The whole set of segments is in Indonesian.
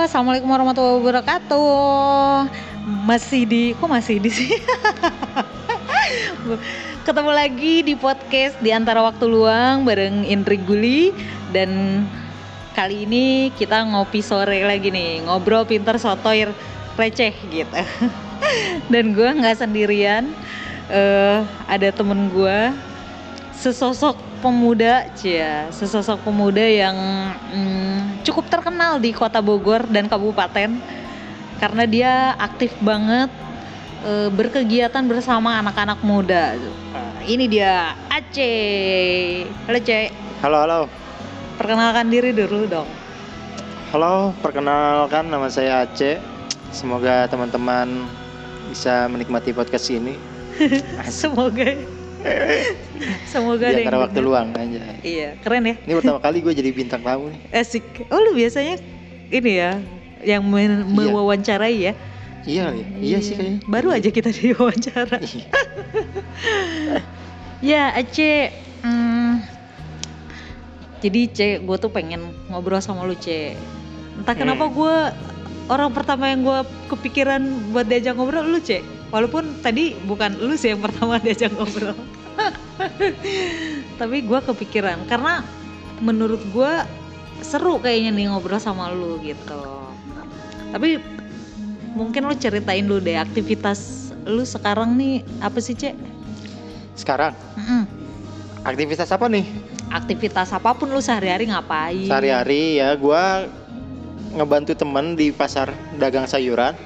assalamualaikum warahmatullahi wabarakatuh. Masih di, kok masih di sih? Ketemu lagi di podcast di antara waktu luang bareng Indri Guli dan kali ini kita ngopi sore lagi nih, ngobrol pinter sotoy receh gitu. dan gue nggak sendirian, eh, ada temen gue, sesosok pemuda, cia, sesosok pemuda yang mm, cukup terkenal di kota Bogor dan kabupaten karena dia aktif banget e, berkegiatan bersama anak-anak muda. Ini dia Aceh. Halo Cek. Halo, halo. Perkenalkan diri dulu dong. Halo, perkenalkan nama saya Aceh. Semoga teman-teman bisa menikmati podcast ini. Semoga. Semoga ada Di antara waktu luang aja. Iya, keren ya. Ini pertama kali gue jadi bintang tamu nih. Asik. Oh, lu biasanya ini ya yang men- Iya. mewawancarai ya. Iya, iya, iya sih kayaknya. Baru aja kita diwawancara. Iya. Ya Aceh hmm, Jadi Cek gue tuh pengen ngobrol sama lu Cek Entah kenapa Hmm. gue Orang pertama yang gue kepikiran buat diajak ngobrol lu Cek Walaupun tadi bukan lu sih yang pertama diajak ngobrol Tapi gue kepikiran Karena menurut gue seru kayaknya nih ngobrol sama lu gitu Tapi mungkin lu ceritain dulu deh aktivitas lu sekarang nih apa sih Cek? Sekarang Mm-mm. aktivitas apa nih? aktivitas apa pun lu sehari-hari ngapain? Sehari-hari ya gue ngebantu temen di pasar dagang sayuran.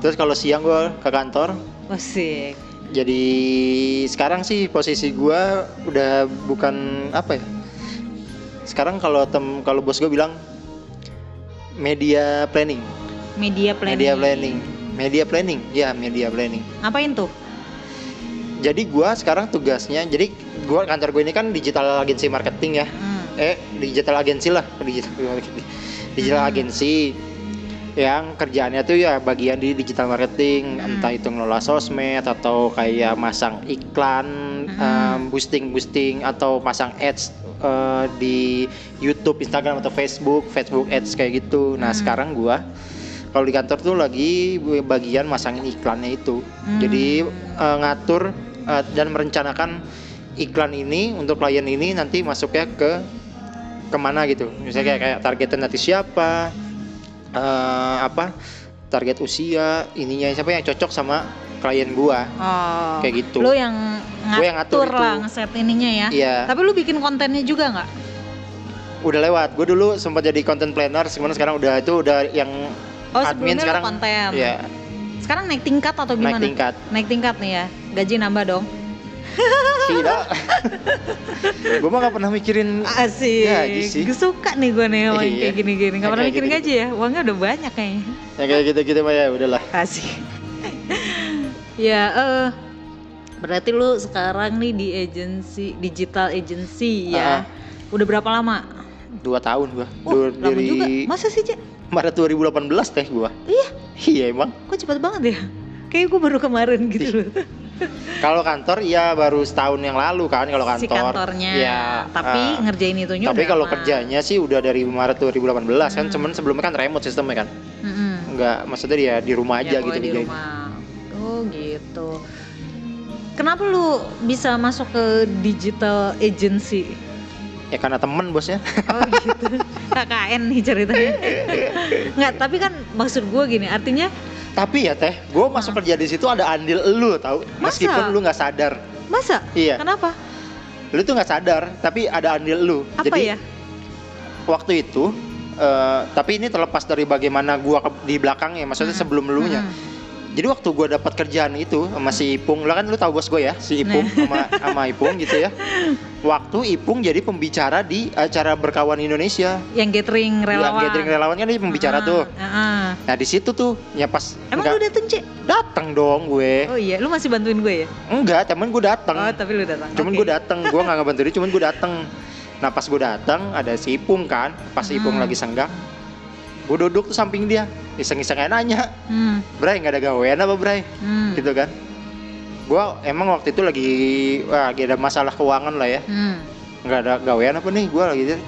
Terus kalau siang gue ke kantor. Asik. Jadi sekarang sih posisi gue udah bukan apa ya? Sekarang kalau tem kalau bos gue bilang media planning, Media planning. media planning, media planning, ya media planning. Ngapain tuh? Jadi gue sekarang tugasnya, jadi gue kantor gue ini kan digital agency marketing ya, Mm. eh digital agency lah, digital digital Hmm. agency yang kerjaannya tuh ya bagian di digital marketing Hmm. entah itu ngelola sosmed atau kayak masang iklan Hmm. boosting boosting atau masang ads eh, di YouTube Instagram atau Facebook Facebook ads kayak gitu nah Hmm. sekarang gua kalau di kantor tuh lagi bagian masangin iklannya itu Hmm. jadi eh, ngatur eh, dan merencanakan iklan ini untuk klien ini nanti masuknya ke ke mana gitu misalnya kayak, kayak targetnya nanti siapa eh, apa target usia ininya siapa yang cocok sama klien gua Oh. Kayak gitu. Lu yang ngatur, Gua yang ngatur itu. lah ngeset ininya ya. iya Tapi lu bikin kontennya juga nggak? udah lewat gue dulu sempat jadi content planner sekarang sekarang udah itu udah yang Oh, admin sekarang konten. ya Sekarang naik tingkat atau gimana? naik tingkat Naik tingkat nih ya. Gaji nambah dong. tidak gue mah gak pernah mikirin Asik. Gaji sih. Gue suka nih gue nih yang Iya. kayak gini-gini. Gak Yang pernah mikirin gitu-gitu. gaji ya. Uangnya udah banyak kayaknya. yang kayak gitu gitu mah ya udahlah Asik. ya, eh berarti lu sekarang nih di agensi digital agency ya. Ah. Udah berapa lama? dua tahun gua Oh, Dua- lama dari juga. Masa sih, Cek? Maret 2018 teh gua Iya. iya emang Kok cepat banget ya? Kayak gue baru kemarin gitu loh. Kalau kantor iya baru setahun yang lalu kan kalau kantor. Si kantornya. Ya, Tapi ah, ngerjain itunya tapi kalau lama. kerjanya sih udah dari Maret 2018 kan Hmm. cuman sebelumnya kan remote sistemnya kan. Mm-mm. Enggak maksudnya dia di rumah Ya, aja gitu pokoknya di rumah. Oh gitu. Kenapa lu bisa masuk ke digital agency? Ya karena temen bosnya. Oh gitu. KKN nih ceritanya. Nggak, tapi kan maksud gue gini, artinya tapi ya teh, gue masuk kerja di situ ada andil lu tahu. Masa? Meskipun lu nggak sadar. masa? Iya. Kenapa? Lu tuh nggak sadar, tapi ada andil lu. Apa Jadi ya? waktu itu eh, tapi ini terlepas dari bagaimana gua ke- di belakangnya, maksudnya Hmm. sebelum elunya. Hmm. Jadi waktu gue dapat kerjaan itu sama si Ipung, lah kan lu tahu bos gue ya, si Ipung Nah. sama sama Ipung gitu ya. Waktu Ipung jadi pembicara di acara berkawan Indonesia. Yang gathering relawan. Yang gathering relawan kan dia pembicara Ah, tuh. ah, ah. Nah di situ tuh ya pas Emang enggak lu dateng, Cek? datang dong gue. Oh iya, lu masih bantuin gue ya? Enggak, cuman gue datang. Oh, tapi lu datang. cuman Oke. gue datang, gue nggak ngebantu dia, cuman gue datang. Nah pas gue datang ada si Ipung kan, pas Ipung Hmm. lagi senggang, gue duduk tuh samping dia, iseng-iseng aja nanya, Hmm. Bray nggak ada gawean apa Bray? Hmm. gitu kan gua emang waktu itu lagi wah, lagi ada masalah keuangan lah ya Hmm. nggak ada gawean apa nih gua lagi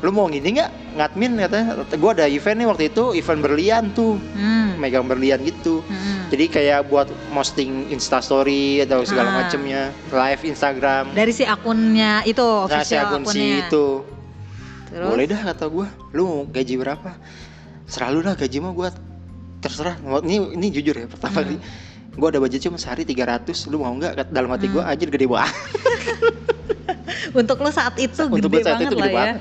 lu mau gini nggak ngadmin katanya gue ada event nih waktu itu event berlian tuh Hmm. megang berlian gitu Hmm. jadi kayak buat posting instastory atau segala Ah. macemnya live Instagram Dari si akunnya itu nah si official akun akunnya. si itu Terus? boleh dah kata gue lu mau gaji berapa selalu dah gaji mah gue terserah ini ini jujur ya pertama Hmm. kali gue ada budget cuma sehari 300 lu mau nggak dalam hati gue Hmm. aja gede banget Untuk lo saat itu untuk gede gue saat banget itu lah gede ya. banget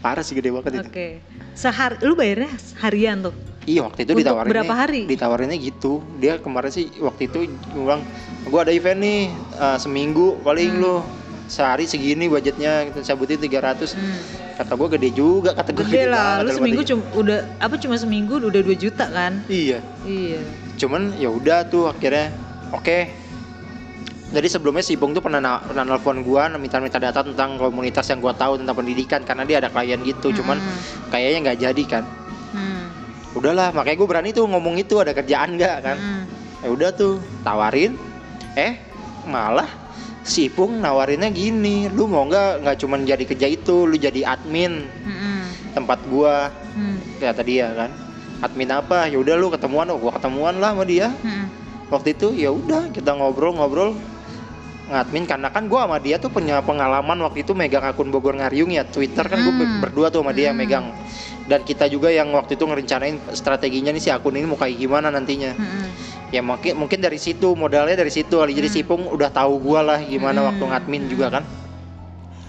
parah sih gede banget itu Oke. Sehari lu bayarnya harian tuh. Iya waktu itu Untuk ditawarinnya berapa hari? Ditawarinnya gitu. Dia kemarin sih waktu itu bilang, gua ada event nih eh, seminggu paling Hmm. lu sehari segini budgetnya kita cabutin 300 Hmm. kata gua gede juga kata gua Gede lah, lu seminggu cuma udah apa cuma seminggu udah 2 juta kan? iya Iya. cuman ya udah tuh akhirnya oke jadi sebelumnya si Bung tuh pernah, na- pernah nelfon gua minta-minta data tentang komunitas yang gua tahu tentang pendidikan karena dia ada klien gitu cuman Hmm. kayaknya nggak jadi kan Hmm. udahlah makanya gue berani tuh ngomong itu ada kerjaan nggak kan Hmm. ya udah tuh tawarin eh malah si Ipung nawarinnya gini lu mau nggak nggak cuman jadi kerja itu lu jadi admin Hmm. tempat gua Hmm. kata dia kan admin apa ya udah lu ketemuan oh gua ketemuan lah sama dia Hmm. waktu itu ya udah kita ngobrol-ngobrol ngadmin karena kan gua sama dia tuh punya pengalaman waktu itu megang akun Bogor Ngariung ya Twitter kan gua Hmm. berdua tuh sama dia Hmm. megang dan kita juga yang waktu itu ngerencanain strateginya nih si akun ini mau kayak gimana nantinya Hmm. Ya mungkin mungkin dari situ modalnya dari situ kali jadi Hmm. Sipung udah tahu gua lah gimana Hmm. waktu ngadmin juga kan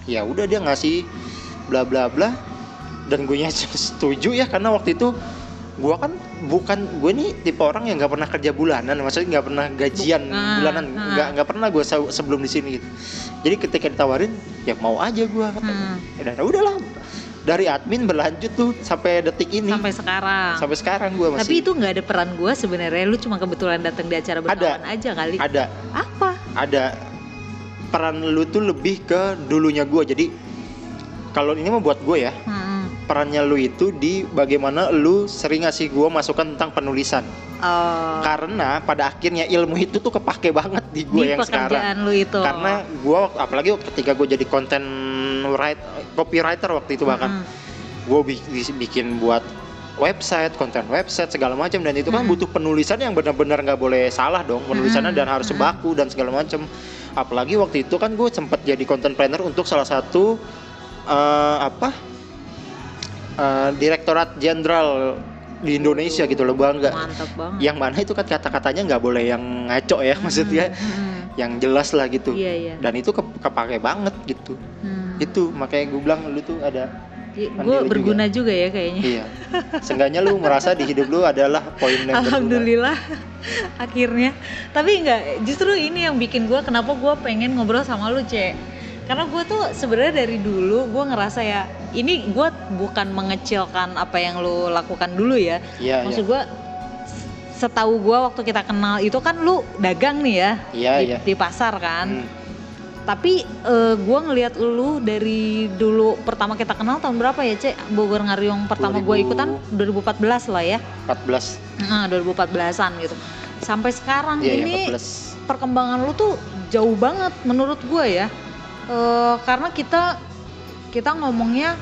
ya udah dia ngasih bla bla bla dan gue setuju ya karena waktu itu gua kan bukan gue nih tipe orang yang nggak pernah kerja bulanan maksudnya nggak pernah gajian Bu- ah, bulanan ah. nggak nggak pernah gue sebelum di sini gitu jadi ketika ditawarin ya mau aja gua katanya Hmm. ya udah udahlah dari admin berlanjut tuh sampai detik ini Sampai sekarang. sampai sekarang gua masih Tapi itu nggak ada peran gue sebenarnya. Lu cuma kebetulan datang di acara berkawan aja kali. ada Apa? ada peran lu tuh lebih ke dulunya gue jadi kalau ini mah buat gue ya Hmm. Perannya lu itu di bagaimana lu sering ngasih gue masukan tentang penulisan Oh, karena pada akhirnya ilmu itu tuh kepake banget di di gue yang sekarang lu itu. karena gue apalagi ketika gue jadi content write copywriter waktu itu bahkan Mm-mm. gue bikin buat website, konten website segala macam dan itu kan Hmm. butuh penulisan yang benar-benar nggak boleh salah dong penulisannya Hmm. dan harus Hmm. sebaku dan segala macam. Apalagi waktu itu kan gue sempat jadi content planner untuk salah satu eh, apa eh, direktorat jenderal di Indonesia gitu loh bangga. Mantap banget. Yang mana itu kan kata-katanya nggak boleh yang ngaco ya maksudnya Hmm, hmm, yang jelas lah gitu. Iya iya. Dan itu ke- kepake banget gitu. Hmm. Itu makanya gue bilang lu tuh ada Gue Andil berguna juga. ya kayaknya. Iya. Seenggaknya lu merasa di hidup lu adalah poin yang berguna. Alhamdulillah akhirnya. Tapi enggak, justru ini yang bikin gue kenapa gue pengen ngobrol sama lu, Cek. Karena gue tuh sebenarnya dari dulu gue ngerasa ya, ini gue bukan mengecilkan apa yang lu lakukan dulu ya. Iya, Maksud iya. gue setahu gue waktu kita kenal itu kan lu dagang nih ya Iya, di, iya. di pasar kan. Hmm. Tapi eh, gue ngelihat lu dari dulu pertama kita kenal tahun berapa ya Cek? Bogor Ngariung pertama gue 2000. ikutan 2014 lah ya. 14. Nah, 2014-an gitu. Sampai sekarang Iya, iya, ini 14. perkembangan lu tuh jauh banget menurut gue ya. Eh, karena kita kita ngomongnya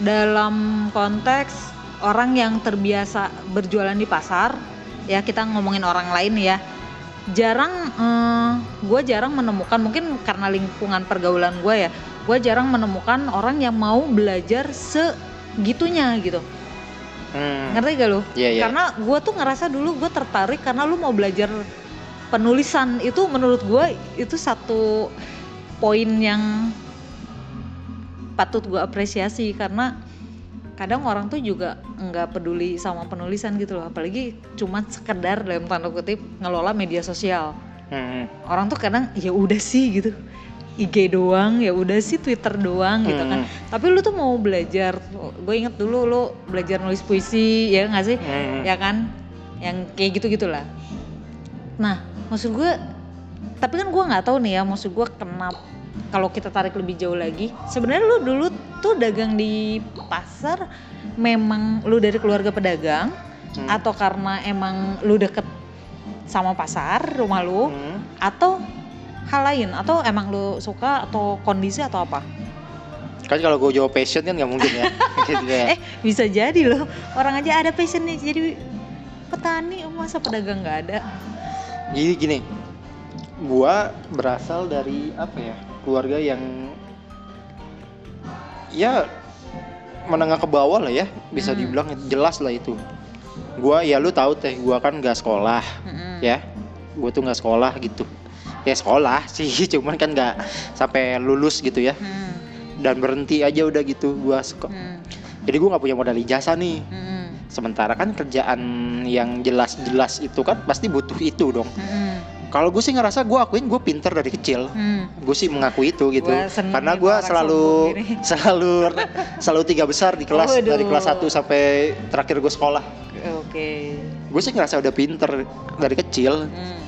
dalam konteks orang yang terbiasa berjualan di pasar, ya kita ngomongin orang lain ya. Jarang, gue jarang menemukan mungkin karena lingkungan pergaulan gue ya, gue jarang menemukan orang yang mau belajar segitunya gitu Hmm. ngerti gak lu? Iya, iya. Karena gue tuh ngerasa dulu gue tertarik karena lu mau belajar penulisan itu menurut gue itu satu poin yang patut gue apresiasi karena kadang orang tuh juga nggak peduli sama penulisan gitu loh. Apalagi cuma sekedar dalam tanda kutip ngelola media sosial. Hmm. orang tuh kadang ya udah sih gitu. IG doang ya udah sih Twitter doang gitu kan. Hmm. tapi lu tuh mau belajar gue inget dulu lu belajar nulis puisi ya nggak sih? Hmm. ya kan? Yang kayak gitu gitulah nah maksud gue tapi kan gue nggak tahu nih ya maksud gue kenapa kalau kita tarik lebih jauh lagi sebenarnya lu dulu tuh dagang di pasar memang lu dari keluarga pedagang Hmm. atau karena emang lu deket sama pasar rumah lu Hmm. atau hal lain atau emang lu suka atau kondisi atau apa kan kalau gue jawab passion kan nggak mungkin ya gitu ya Eh bisa jadi loh orang aja ada passionnya jadi petani masa pedagang nggak ada. jadi gini gua berasal dari apa ya keluarga yang ya menengah ke bawah lah ya bisa Hmm. dibilang jelas lah itu. Gua ya lu tahu teh gua kan nggak sekolah Mm-mm. ya. Gua tuh nggak sekolah gitu. Ya sekolah sih cuman kan nggak sampai lulus gitu ya. Hmm, dan berhenti aja udah gitu gua seko- hmm, jadi gua nggak punya modal ijazah nih. Hmm, sementara kan kerjaan yang jelas-jelas itu kan pasti butuh itu dong. Hmm, kalau gue sih ngerasa gue akuin gue pinter dari kecil hmm. gue sih mengakui itu gitu Gua karena gue selalu selalu selalu tiga besar di kelas Waduh. dari kelas 1 sampai terakhir gue sekolah Oke. gue sih ngerasa udah pinter dari kecil Hmm.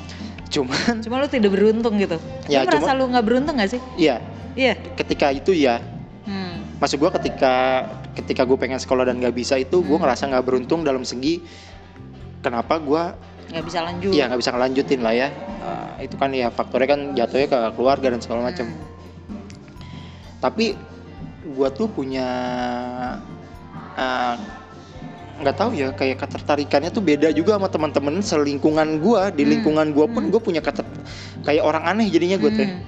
cuman Cuma lu tidak beruntung gitu. Ya, lu merasa cuma- lu nggak beruntung gak sih? iya Iya. ketika itu ya Hmm. maksud gue ketika ketika gue pengen sekolah dan gak bisa itu gue Hmm. ngerasa nggak beruntung dalam segi kenapa gue Nggak bisa lanjut. ya nggak bisa ngelanjutin lah ya Eh, itu kan ya faktornya kan jatuhnya ke keluarga dan segala macam Hmm. tapi gua tuh punya eh, nggak tahu ya kayak ketertarikannya tuh beda juga sama teman-teman selingkungan gua di Hmm. lingkungan gua pun Hmm. gue punya kata kayak orang aneh jadinya gue teh Hmm.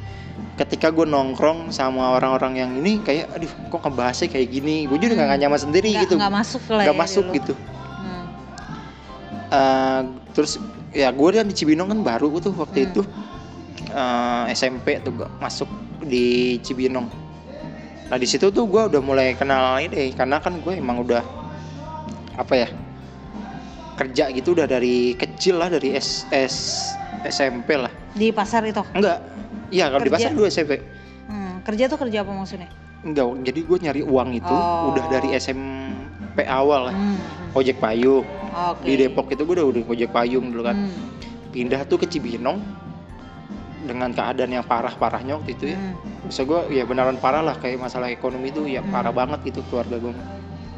ketika gue nongkrong sama orang-orang yang ini kayak aduh kok ngebahasnya kayak gini gue juga Hmm. nggak nyaman sendiri Nggak- gitu nggak masuk lah nggak ya masuk di lu. gitu Hmm. Eh, terus ya gue kan di Cibinong kan baru tuh waktu Hmm. itu Eh, SMP tuh masuk di Cibinong nah di situ tuh gue udah mulai kenal ini karena kan gue emang udah apa ya kerja gitu udah dari kecil lah dari S, S SMP lah Di pasar itu. enggak iya kalau di pasar dulu SMP Hmm. Kerja tuh kerja apa maksudnya? enggak jadi gue nyari uang itu Oh. udah dari SMP awal lah Hmm. ojek payung Oke. di Depok itu gue udah udah ojek payung dulu kan Hmm. pindah tuh ke Cibinong dengan keadaan yang parah-parahnya waktu itu ya. Hmm. Bisa gue ya beneran parah lah kayak masalah ekonomi itu ya Hmm. parah banget gitu keluarga gue.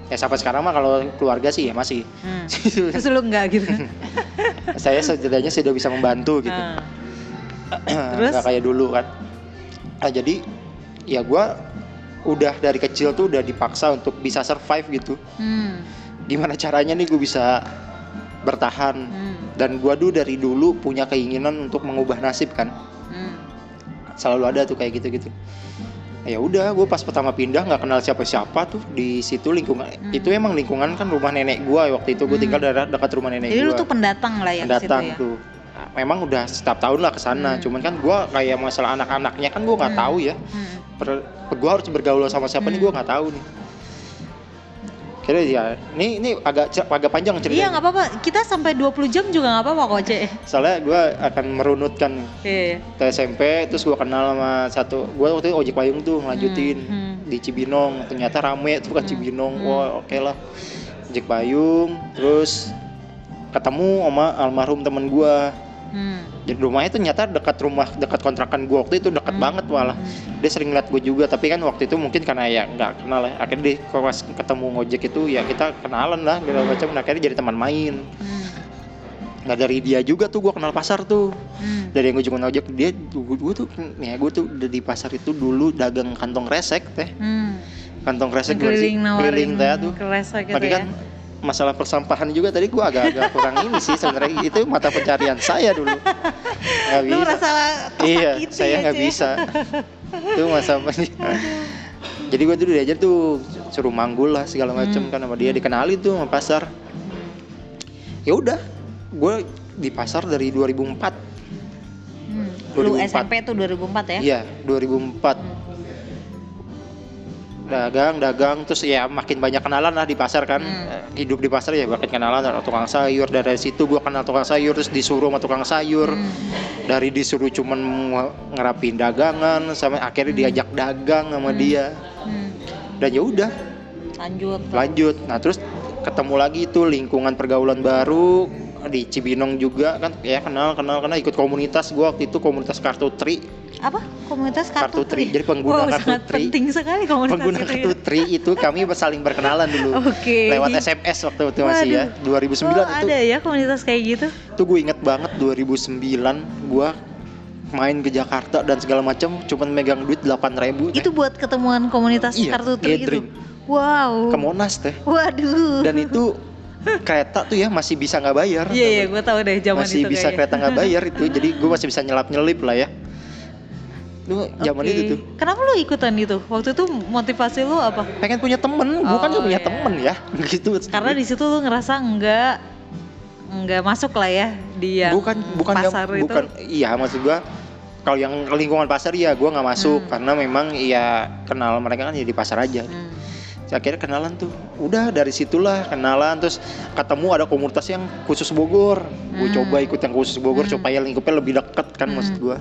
Ya sampai sekarang mah kalau keluarga sih ya masih. Hmm. Terus lu enggak gitu. Saya setidaknya sudah bisa membantu gitu. Hmm. Terus? Nggak kayak dulu kan. Nah, jadi ya gue udah dari kecil tuh udah dipaksa untuk bisa survive gitu. Hmm. Gimana caranya nih gue bisa bertahan. Hmm. Dan gue dulu dari dulu punya keinginan untuk mengubah nasib kan. Hmm. selalu ada tuh kayak gitu-gitu ya udah gue pas pertama pindah nggak kenal siapa-siapa tuh di situ lingkungan Hmm. itu emang lingkungan kan rumah nenek gue waktu itu gue Hmm. tinggal daerah dekat rumah nenek Jadi lu gue tuh pendatang lah ya ke situ ya. tuh memang udah setiap tahun lah ke sana Hmm. cuman kan gue kayak masalah anak-anaknya kan gue nggak Hmm. tahu ya Hmm. gue harus bergaul sama siapa nih Hmm. gue nggak tahu nih kira ya ini ini agak agak panjang Iya ceritanya nggak apa-apa. Kita sampai 20 jam juga nggak apa-apa kok, Cek. soalnya gue akan merunutkan Iya. ke SMP terus gue kenal sama satu gue waktu itu ojek payung tuh ngelanjutin Hmm, hmm. di Cibinong ternyata rame tuh kan Hmm, Cibinong hmm. wah oke lah ojek payung terus ketemu sama almarhum temen gue Hmm. jadi rumahnya tuh ternyata dekat rumah dekat kontrakan gue waktu itu dekat Hmm. banget malah Hmm. dia sering lihat gue juga tapi kan waktu itu mungkin karena ya nggak kenal ya akhirnya dia kalau pas ketemu ngojek itu ya kita kenalan lah segala macam Nah, akhirnya jadi teman main Hmm. nah dari dia juga tuh gue kenal pasar tuh Hmm. dari yang gue cuma ojek dia gue tuh ya gue tuh udah di pasar itu dulu dagang kantong resek teh Hmm. kantong resek gimana sih? Keliling nawarin keliling teh tuh kerasa gitu tapi ya. Masalah persampahan juga tadi gue agak-agak kurang ini sih sebenarnya itu mata pencarian saya dulu nggak Lu bisa merasa iya tersakiti saya ya, nggak Cek? bisa itu masa jadi gue tuh diajar tuh suruh manggul lah segala macam Hmm. kan sama dia dikenali tuh sama pasar ya udah gue di pasar dari 2004 Hmm. Lu 2004. SMP tuh 2004 ya? iya 2004 Hmm. Dagang dagang terus ya makin banyak kenalan lah di pasar kan Hmm. Eh, hidup di pasar ya makin kenalan sama tukang sayur dari situ gua kenal tukang sayur terus disuruh sama tukang sayur Hmm. dari disuruh cuman nge- ngerapin dagangan sampai akhirnya Hmm. diajak dagang sama Hmm. dia Hmm. dan ya udah Lanjut. lanjut nah terus ketemu lagi itu lingkungan pergaulan baru di Cibinong juga kan ya kenal kenal karena ikut komunitas gua waktu itu komunitas kartu tri Apa? Komunitas Kartu kartu, tri. Jadi pengguna wow, kartu sangat tri. penting sekali komunitas pengguna itu kartu ya. tri itu kami saling berkenalan dulu Oke. lewat SMS waktu itu masih ya 2009 Oh, itu ada ya komunitas kayak gitu? itu gue inget banget 2009 gue main ke Jakarta dan segala macam cuman megang duit 8.000 ribu Itu buat ketemuan komunitas Iya, kartu tri itu. gathering. Wow. ke Monas teh Waduh. dan itu kereta tuh ya masih bisa nggak bayar Iya iya, gue tahu deh zaman masih itu bisa kayaknya. kereta nggak bayar itu jadi gue masih bisa nyelap nyelip lah ya itu zaman Oke. itu tuh Kenapa lu ikutan itu? Waktu itu motivasi lu apa? pengen punya temen gue kan Oh, punya iya. temen ya gitu Karena di situ lu ngerasa enggak enggak masuk lah ya di yang bukan bukan nggak- pasar itu. bukan iya maksud gue kalau yang lingkungan pasar ya gue nggak masuk Hmm. karena memang ya kenal mereka kan ya di pasar aja Hmm. Akhirnya kenalan tuh udah dari situlah kenalan terus ketemu ada komunitas yang khusus Bogor gue Hmm. coba ikut yang khusus Bogor Hmm. supaya lingkupnya lebih deket kan Hmm. maksud gue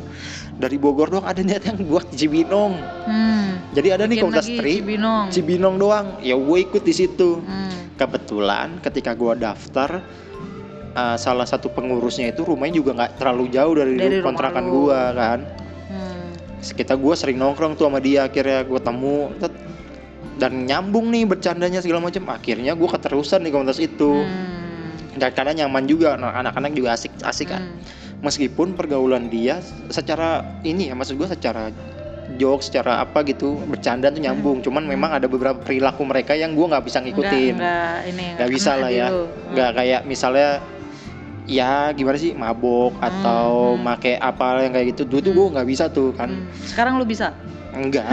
dari Bogor doang ada niat yang buat Cibinong Hmm. jadi ada nih Bikin komunitas lagi tri Cibinong. Cibinong doang ya gue ikut di situ Hmm. kebetulan ketika gue daftar uh, salah satu pengurusnya itu rumahnya juga nggak terlalu jauh dari, Dari kontrakan gue kan Hmm. kita gue sering nongkrong tuh sama dia akhirnya gue temu dan nyambung nih bercandanya segala macam akhirnya gue keterusan di komunitas itu Hmm. dan karena nyaman juga nah, anak-anak juga asik asik kan Hmm. meskipun pergaulan dia secara ini ya maksud gue secara jokes secara apa gitu bercanda tuh nyambung cuman memang ada beberapa perilaku mereka yang gue nggak bisa ngikutin enggak ini nggak bisa lah ya nggak kayak misalnya ya gimana sih mabok atau hmm. make apa yang kayak gitu dulu tuh gue nggak bisa tuh kan Hmm. Sekarang lu bisa? Enggak.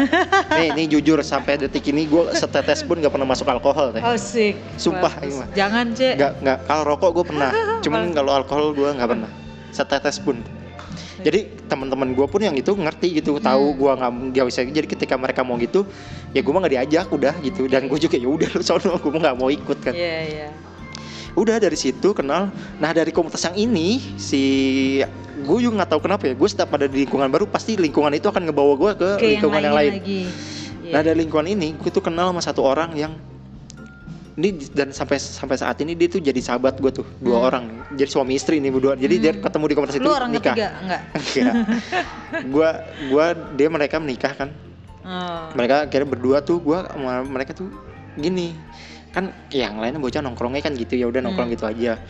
nih, ini jujur sampai detik ini gue setetes pun gak pernah masuk alkohol teh. Asik. Sumpah, Bagus. ini mah. Jangan, Cek. Enggak, enggak. Kalau rokok gue pernah. Cuman kalau alkohol gue nggak pernah. Setetes pun. Jadi teman-teman gue pun yang itu ngerti gitu, tahu Hmm. gue nggak nggak bisa. Jadi ketika mereka mau gitu, ya gue mah nggak diajak udah gitu. Dan gue juga ya udah lu sono, gue mah nggak mau ikut kan. Iya, iya. Udah dari situ kenal. Nah dari komunitas yang ini si gue juga nggak tahu kenapa ya. Gue setiap ada di lingkungan baru pasti lingkungan itu akan ngebawa gue ke Oke, yang lingkungan yang lain. lagi. Iya. Nah dari lingkungan ini gue tuh kenal sama satu orang yang ini dan sampai sampai saat ini dia tuh jadi sahabat gue tuh dua Hmm. orang jadi suami istri nih berdua jadi dia Hmm. ketemu di komunitas itu Lu orang nikah ketiga enggak? Enggak. gua gua dia mereka menikah kan Oh. mereka akhirnya berdua tuh sama mereka tuh gini kan yang lainnya bocah nongkrongnya kan gitu ya udah nongkrong Hmm. gitu aja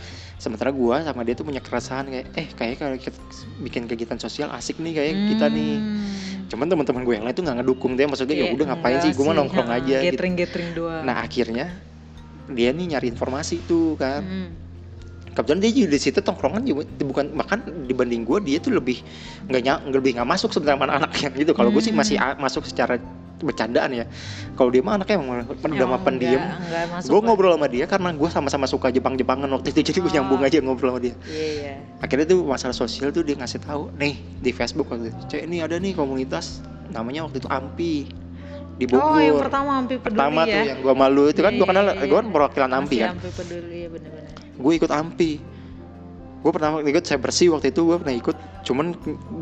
sementara gua sama dia tuh punya keresahan kayak eh kayak kalau kita bikin kegiatan sosial asik nih kayak kita nih Hmm. cuman teman-teman gue yang lain tuh nggak ngedukung dia maksudnya ya Iya, udah ngapain sih gue mah nongkrong aja gitu. Doang. nah akhirnya dia nih nyari informasi tuh kan Hmm. Kebetulan dia juga di situ tongkrongan juga bukan bahkan dibanding gue dia tuh lebih nggak ny- lebih nggak masuk sebenarnya sama anak-anaknya gitu kalau gue sih Hmm. masih a- masuk secara bercandaan ya kalau dia mah anaknya emang udah mah pendiam gue ngobrol sama dia karena gue sama-sama suka Jepang-Jepangan waktu itu jadi gue Oh. nyambung aja ngobrol sama dia Iya, iya. akhirnya tuh masalah sosial tuh dia ngasih tahu nih di Facebook waktu itu cek ini ada nih komunitas namanya waktu itu Ampi di Bogor Oh, yang pertama Ampi Peduli pertama ya. tuh yang gue malu itu kan Iya, gue kenal iya, iya. perwakilan Ampi kan Ampi Peduli ya bener-bener. gue ikut Ampi gue pertama ikut saya bersih waktu itu gue pernah ikut cuman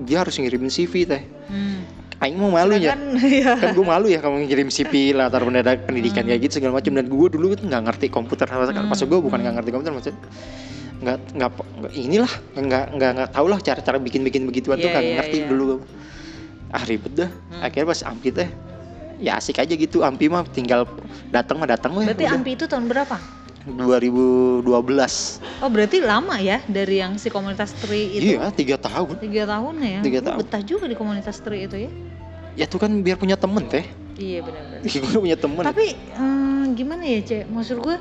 dia harus ngirimin CV teh Hmm. Aing mau malu ya Sedangkan, iya. kan gue malu ya kamu ngirim CV latar pendidikan pendidikan Hmm. kayak gitu segala macam dan gue dulu tuh nggak ngerti komputer sama sekali Hmm. maksud gue bukan nggak ngerti komputer maksud nggak nggak nggak- inilah nggak nggak nggak tahu lah cara-cara bikin-bikin begituan tuh Iya, kan iya, ngerti iya. dulu ah ribet dah Hmm. akhirnya pas ampi teh ya asik aja gitu ampi mah tinggal datang mah datang weh Berarti udah. Ampi itu tahun berapa? 2012 Oh berarti lama ya dari yang si komunitas tri itu? iya tiga tahun Tiga tahun ya? Tiga tahun. betah juga di komunitas tri itu ya? ya tuh kan biar punya temen teh Iya benar-benar. gue punya temen Tapi hmm, gimana ya cek? Maksud gue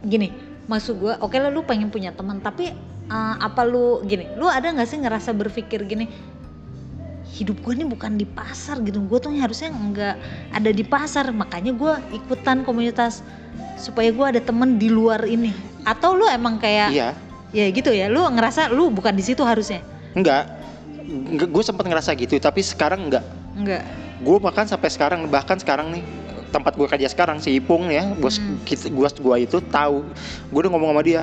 gini, maksud gue oke lah lu pengen punya teman tapi eh, apa lu gini, lu ada nggak sih ngerasa berpikir gini? Hidup gue ini bukan di pasar gitu, gue tuh harusnya nggak ada di pasar, makanya gue ikutan komunitas supaya gue ada temen di luar ini. Atau lu emang kayak iya ya gitu ya, lu ngerasa lu bukan di situ harusnya? enggak gue sempat ngerasa gitu tapi sekarang enggak Enggak. gue bahkan sampai sekarang bahkan sekarang nih tempat gue kerja sekarang si Ipung ya bos Hmm. gua itu tahu gue udah ngomong sama dia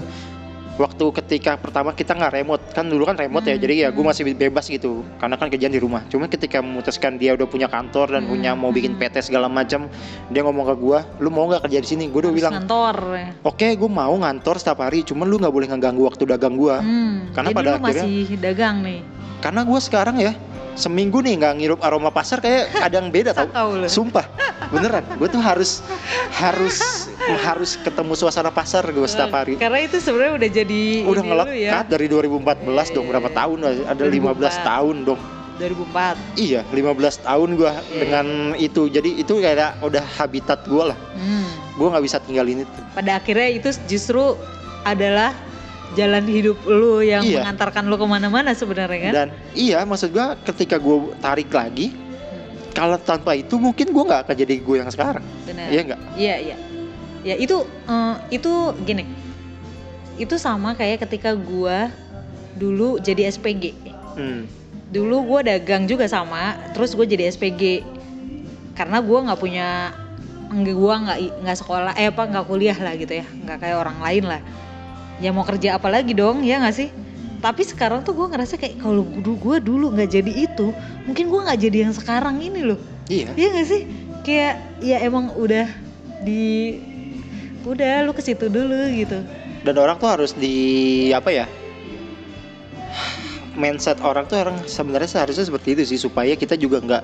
waktu ketika pertama kita nggak remote kan dulu kan remote ya Hmm, jadi ya gue hmm. masih bebas gitu karena kan kerjaan di rumah cuma ketika memutuskan dia udah punya kantor dan Hmm, punya mau bikin hmm. PT segala macam dia ngomong ke gue lu mau nggak kerja di sini gue udah Harus bilang kantor ya. oke gue mau ngantor setiap hari cuman lu nggak boleh ngeganggu waktu dagang gue Hmm, Karena jadi pada lu akhirnya- masih dagang nih. karena gue sekarang ya seminggu nih nggak ngirup aroma pasar kayak ada yang beda tau. Sumpah beneran. Gue tuh harus harus harus ketemu suasana pasar gue setiap hari. Karena itu sebenarnya udah jadi udah ngelekat ya. dari 2014 dong berapa tahun ada 15 2004. tahun dong. 2004. iya 15 tahun gua dengan itu. Jadi itu kayak udah habitat gua lah. Hmm. gua nggak bisa tinggalin itu. Pada akhirnya itu justru adalah jalan hidup lu yang Iya. mengantarkan lu ke mana-mana sebenarnya kan? dan iya maksud gua ketika gua tarik lagi kalau tanpa itu mungkin gua nggak akan jadi gue yang sekarang Benar. iya nggak Iya iya. Ya itu eh, itu gini. Itu sama kayak ketika gua dulu jadi SPG. hmm. Dulu gua dagang juga sama, terus gue jadi SPG. Karena gua nggak punya gua nggak nggak sekolah eh apa nggak kuliah lah gitu ya nggak kayak orang lain lah ya mau kerja apa lagi dong ya nggak sih tapi sekarang tuh gue ngerasa kayak kalau dulu gue dulu nggak jadi itu mungkin gua nggak jadi yang sekarang ini loh iya Iya gak sih? Kayak ya emang udah di udah lu ke situ dulu gitu. dan orang tuh harus di apa ya mindset orang tuh orang sebenarnya seharusnya seperti itu sih supaya kita juga nggak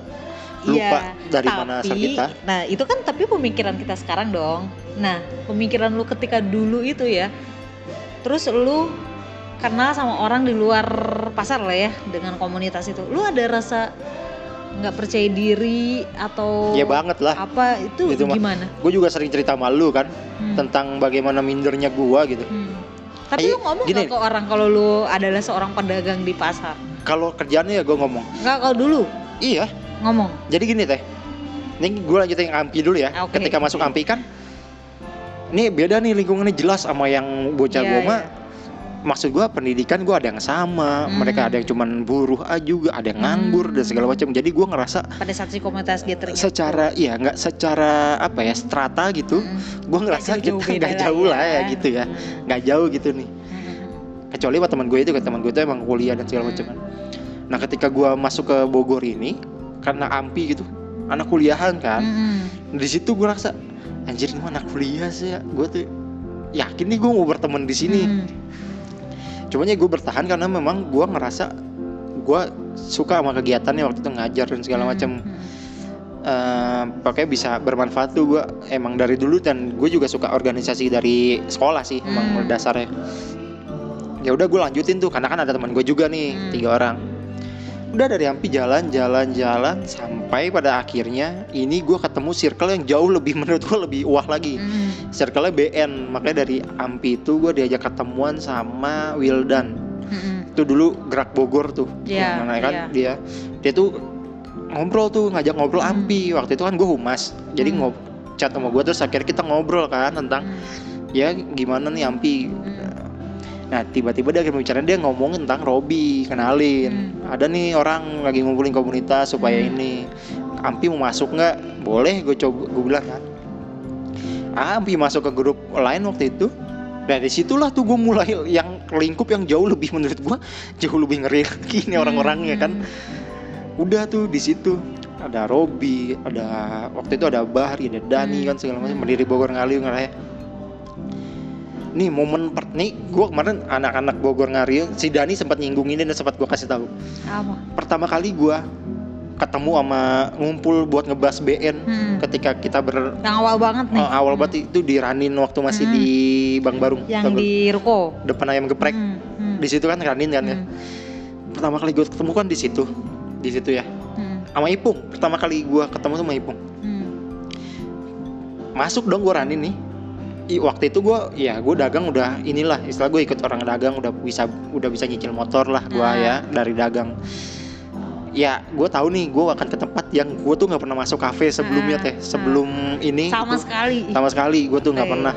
lupa Iya, dari mana asal tapi- kita Nah, itu kan tapi pemikiran kita sekarang dong. Nah, pemikiran lu ketika dulu itu ya. Terus lu kenal sama orang di luar pasar lah ya dengan komunitas itu. Lu ada rasa nggak percaya diri atau ya banget lah apa itu, Itu gimana? gue juga sering cerita sama lu kan Hmm. tentang bagaimana mindernya gua gitu Hmm. Tapi Ayo, lu ngomong gini. nggak ke orang kalau lu adalah seorang pedagang di pasar? kalau kerjaannya ya gue ngomong Nggak kalau dulu iya ngomong. jadi gini teh ini gue lanjutin ampi dulu ya Oke. ketika masuk ampi kan ini beda nih lingkungannya jelas sama yang bocah Iya, gua mah iya. maksud gua pendidikan gua ada yang sama Hmm. mereka ada yang cuman buruh aja juga ada yang nganggur dan Hmm. segala macam jadi gua ngerasa pada saat si komunitas gathering itu. secara iya nggak secara apa ya strata gitu Mm. gua ngerasa Nggak jauh-jauh kita beda nggak jauh lah ya. ya gitu ya nggak jauh gitu nih Mm. kecuali sama teman gue itu kan teman gue itu emang kuliah dan segala macam nah ketika gua masuk ke Bogor ini karena ampi gitu anak kuliahan kan Mm-mm. di situ gue rasa anjir ini anak kuliah sih ya gue tuh yakin nih gue mau berteman di sini Mm. cuman ya gue bertahan karena memang gue ngerasa gue suka sama kegiatannya waktu itu ngajar dan segala macam Mm. Eh, pakai bisa bermanfaat tuh gue emang dari dulu dan gue juga suka organisasi dari sekolah sih emang Hmm. dasarnya ya udah gue lanjutin tuh karena kan ada teman gue juga nih Hmm. tiga orang udah dari Ampi jalan jalan jalan sampai pada akhirnya ini gue ketemu circle yang jauh lebih menurut gue lebih wah lagi Mm. circle BN makanya dari Ampi itu gue diajak ketemuan sama Wildan Mm-mm. itu dulu gerak Bogor tuh Iya, yang mana kan iya. dia dia tuh ngobrol tuh ngajak ngobrol Hmm. Ampi waktu itu kan gue humas jadi Hmm. ngob chat sama gue terus akhirnya kita ngobrol kan tentang Mm. ya gimana nih Ampi Mm. Nah tiba-tiba dia akhirnya bicara dia ngomongin tentang Robi kenalin. Hmm. ada nih orang lagi ngumpulin komunitas supaya Hmm. ini. Ampi mau masuk nggak? Boleh gue coba gue bilang kan. Ah, Ampi masuk ke grup lain waktu itu. Dari situlah tuh gue mulai yang lingkup yang jauh lebih menurut gue jauh lebih ngeri lagi nih orang-orangnya kan. Mm. udah tuh di situ. Ada Robi ada waktu itu ada Bahri ada Dani Hmm. kan segala macam. Pendiri Bogor Ngaliu ngeraya nih momen per nih gue kemarin anak-anak Bogor Ngaliu si Dani sempat nyinggung ini dan sempat gue kasih tahu Apa? pertama kali gue ketemu sama ngumpul buat ngebahas BN Mm. ketika kita ber Yang awal banget nih. oh, awal banget itu di Ranin waktu masih Hmm. di Bang Barung Yang di Ruko. depan ayam geprek Mm. Mm. di situ kan Ranin kan ya Mm. pertama kali gue ketemu kan di situ di situ ya Mm. sama Ipung pertama kali gue ketemu sama Ipung Mm. masuk dong gue Ranin nih waktu itu gue ya gue dagang udah inilah istilah gue ikut orang dagang udah bisa udah bisa nyicil motor lah gue ya dari dagang ya gue tahu nih gue akan ke tempat yang gue tuh nggak pernah masuk kafe sebelumnya teh sebelum ini Sama gua- sekali. sama sekali gue tuh nggak Oke. pernah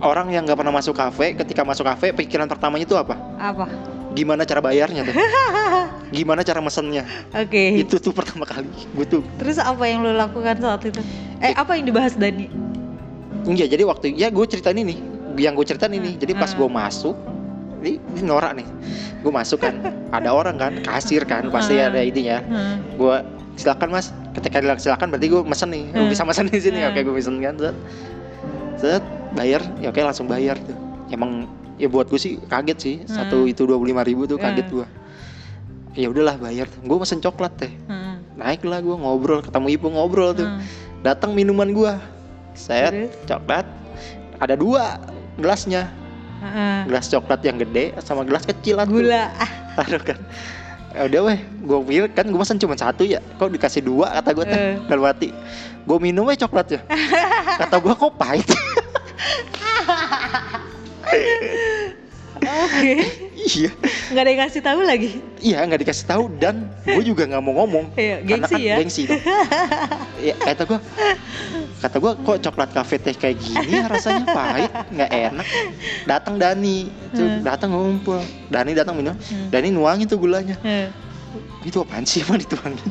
orang yang nggak pernah masuk kafe ketika masuk kafe pikiran pertamanya itu apa Apa? gimana cara bayarnya tuh gimana cara mesennya Oke. itu tuh pertama kali gue tuh Terus apa yang lo lakukan saat itu? Eh, apa yang dibahas Dani? Iya jadi waktu ya gue ceritain ini yang gue ceritain ini jadi pas Hmm. gue masuk ini, ini norak nih gue masuk kan ada orang kan kasir kan pasti Hmm. ada ininya Hmm. gue silakan mas ketika bilang silakan berarti gue mesen nih Hmm. bisa mesen di sini Hmm. oke gue pesen kan set set bayar ya oke langsung bayar tuh emang ya buat gue sih kaget sih satu Hmm. itu dua ribu tuh kaget Hmm. gue ya udahlah bayar gue pesen coklat teh naiklah gue ngobrol ketemu ibu ngobrol tuh datang minuman gue saya Terus? coklat ada dua gelasnya Heeh. gelas coklat yang gede sama gelas kecil tuh. Gula. Aduh kan Ya udah weh gue pikir kan gue pesen cuma satu ya kok dikasih dua kata gue teh Eh. dalam hati gue minum weh coklatnya kata gue kok pahit Oke. iya Nggak ada yang kasih tahu lagi. iya nggak dikasih tahu dan gue juga nggak mau ngomong Iya, karena gengsi kan ya. gengsi dong. ya, kata gue kata gue kok coklat kafe teh kayak gini ya rasanya pahit nggak enak datang Dani tuh Hmm. datang ngumpul Dani datang minum Hmm. Dani nuangin tuh gulanya Heeh. itu apaan sih emang dituangin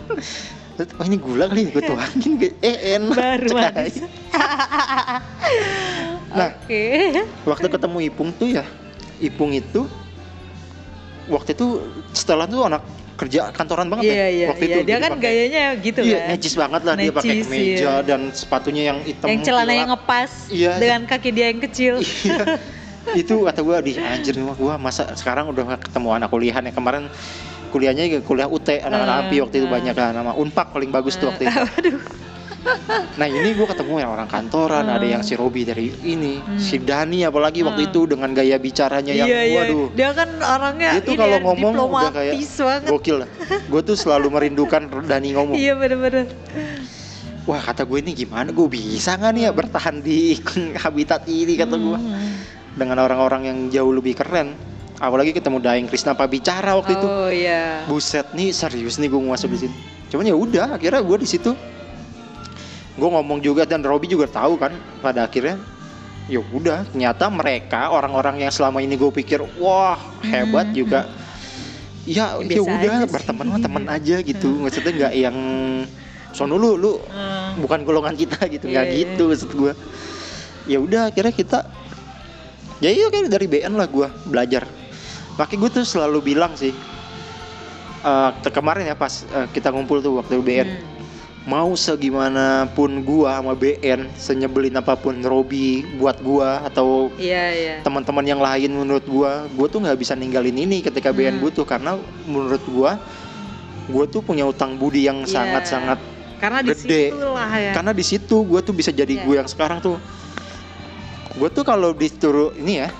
oh ini gula kali gue tuangin eh enak Baru manis. Nah. Oke. waktu ketemu Ipung tuh ya Ipung itu waktu itu setelah tuh anak kerja kantoran banget Iya ya iya waktu iya. itu Dia kan pakai- gayanya gitu iya kan. necis banget lah dia pakai Necis, kemeja iya. dan sepatunya yang hitam yang celana yang ngepas Iya. dengan kaki dia yang kecil. iya itu kata gue di anjir gue masa sekarang udah ketemu anak kuliahan ya kemarin kuliahnya juga kuliah UT anak-anak Eh, API waktu itu eh. banyak kan nama Unpak paling bagus tuh waktu itu Aduh. Nah ini gue ketemu yang orang kantoran, ada Hmm. yang si Robi dari ini, Hmm. si Dani apalagi waktu Hmm. itu dengan gaya bicaranya yang iya, iya. waduh Dia kan orangnya Dia tuh kalau ya, ngomong udah kayak diplomatis banget. gokil lah. Gue tuh selalu merindukan Dani ngomong. Iya bener-bener. Wah kata gue ini gimana, gue bisa nggak nih ya bertahan di habitat ini kata gue Hmm. dengan orang-orang yang jauh lebih keren. Apalagi ketemu Daeng Krisna bicara waktu itu. Oh iya. Buset nih serius nih gue masuk di sini. Cuman ya udah akhirnya gue di situ gue ngomong juga dan Robi juga tahu kan pada akhirnya ya udah ternyata mereka orang-orang yang selama ini gue pikir wah hebat Hmm, juga. Ya ya Biasa udah berteman mah teman aja gitu. Hmm. maksudnya nggak yang sono lu lu Hmm. bukan golongan kita gitu. Nggak Iya, iya. gitu maksud gue ya udah akhirnya kita ya iya kayak dari BN lah gue belajar. Makanya gue tuh selalu bilang sih eh, te- kemarin ya pas eh, kita ngumpul tuh waktu BN Hmm. Mau segimana pun gua sama BN senyebelin apa pun Robi buat gua atau Iya iya. teman-teman yang lain menurut gua gua tuh nggak bisa ninggalin ini ketika BN Hmm. butuh karena menurut gua gua tuh punya utang budi yang Iya. sangat-sangat Karena di gede. situlah ya. karena di situ gua tuh bisa jadi Iya. gua yang sekarang tuh gua tuh kalau disuruh ini ya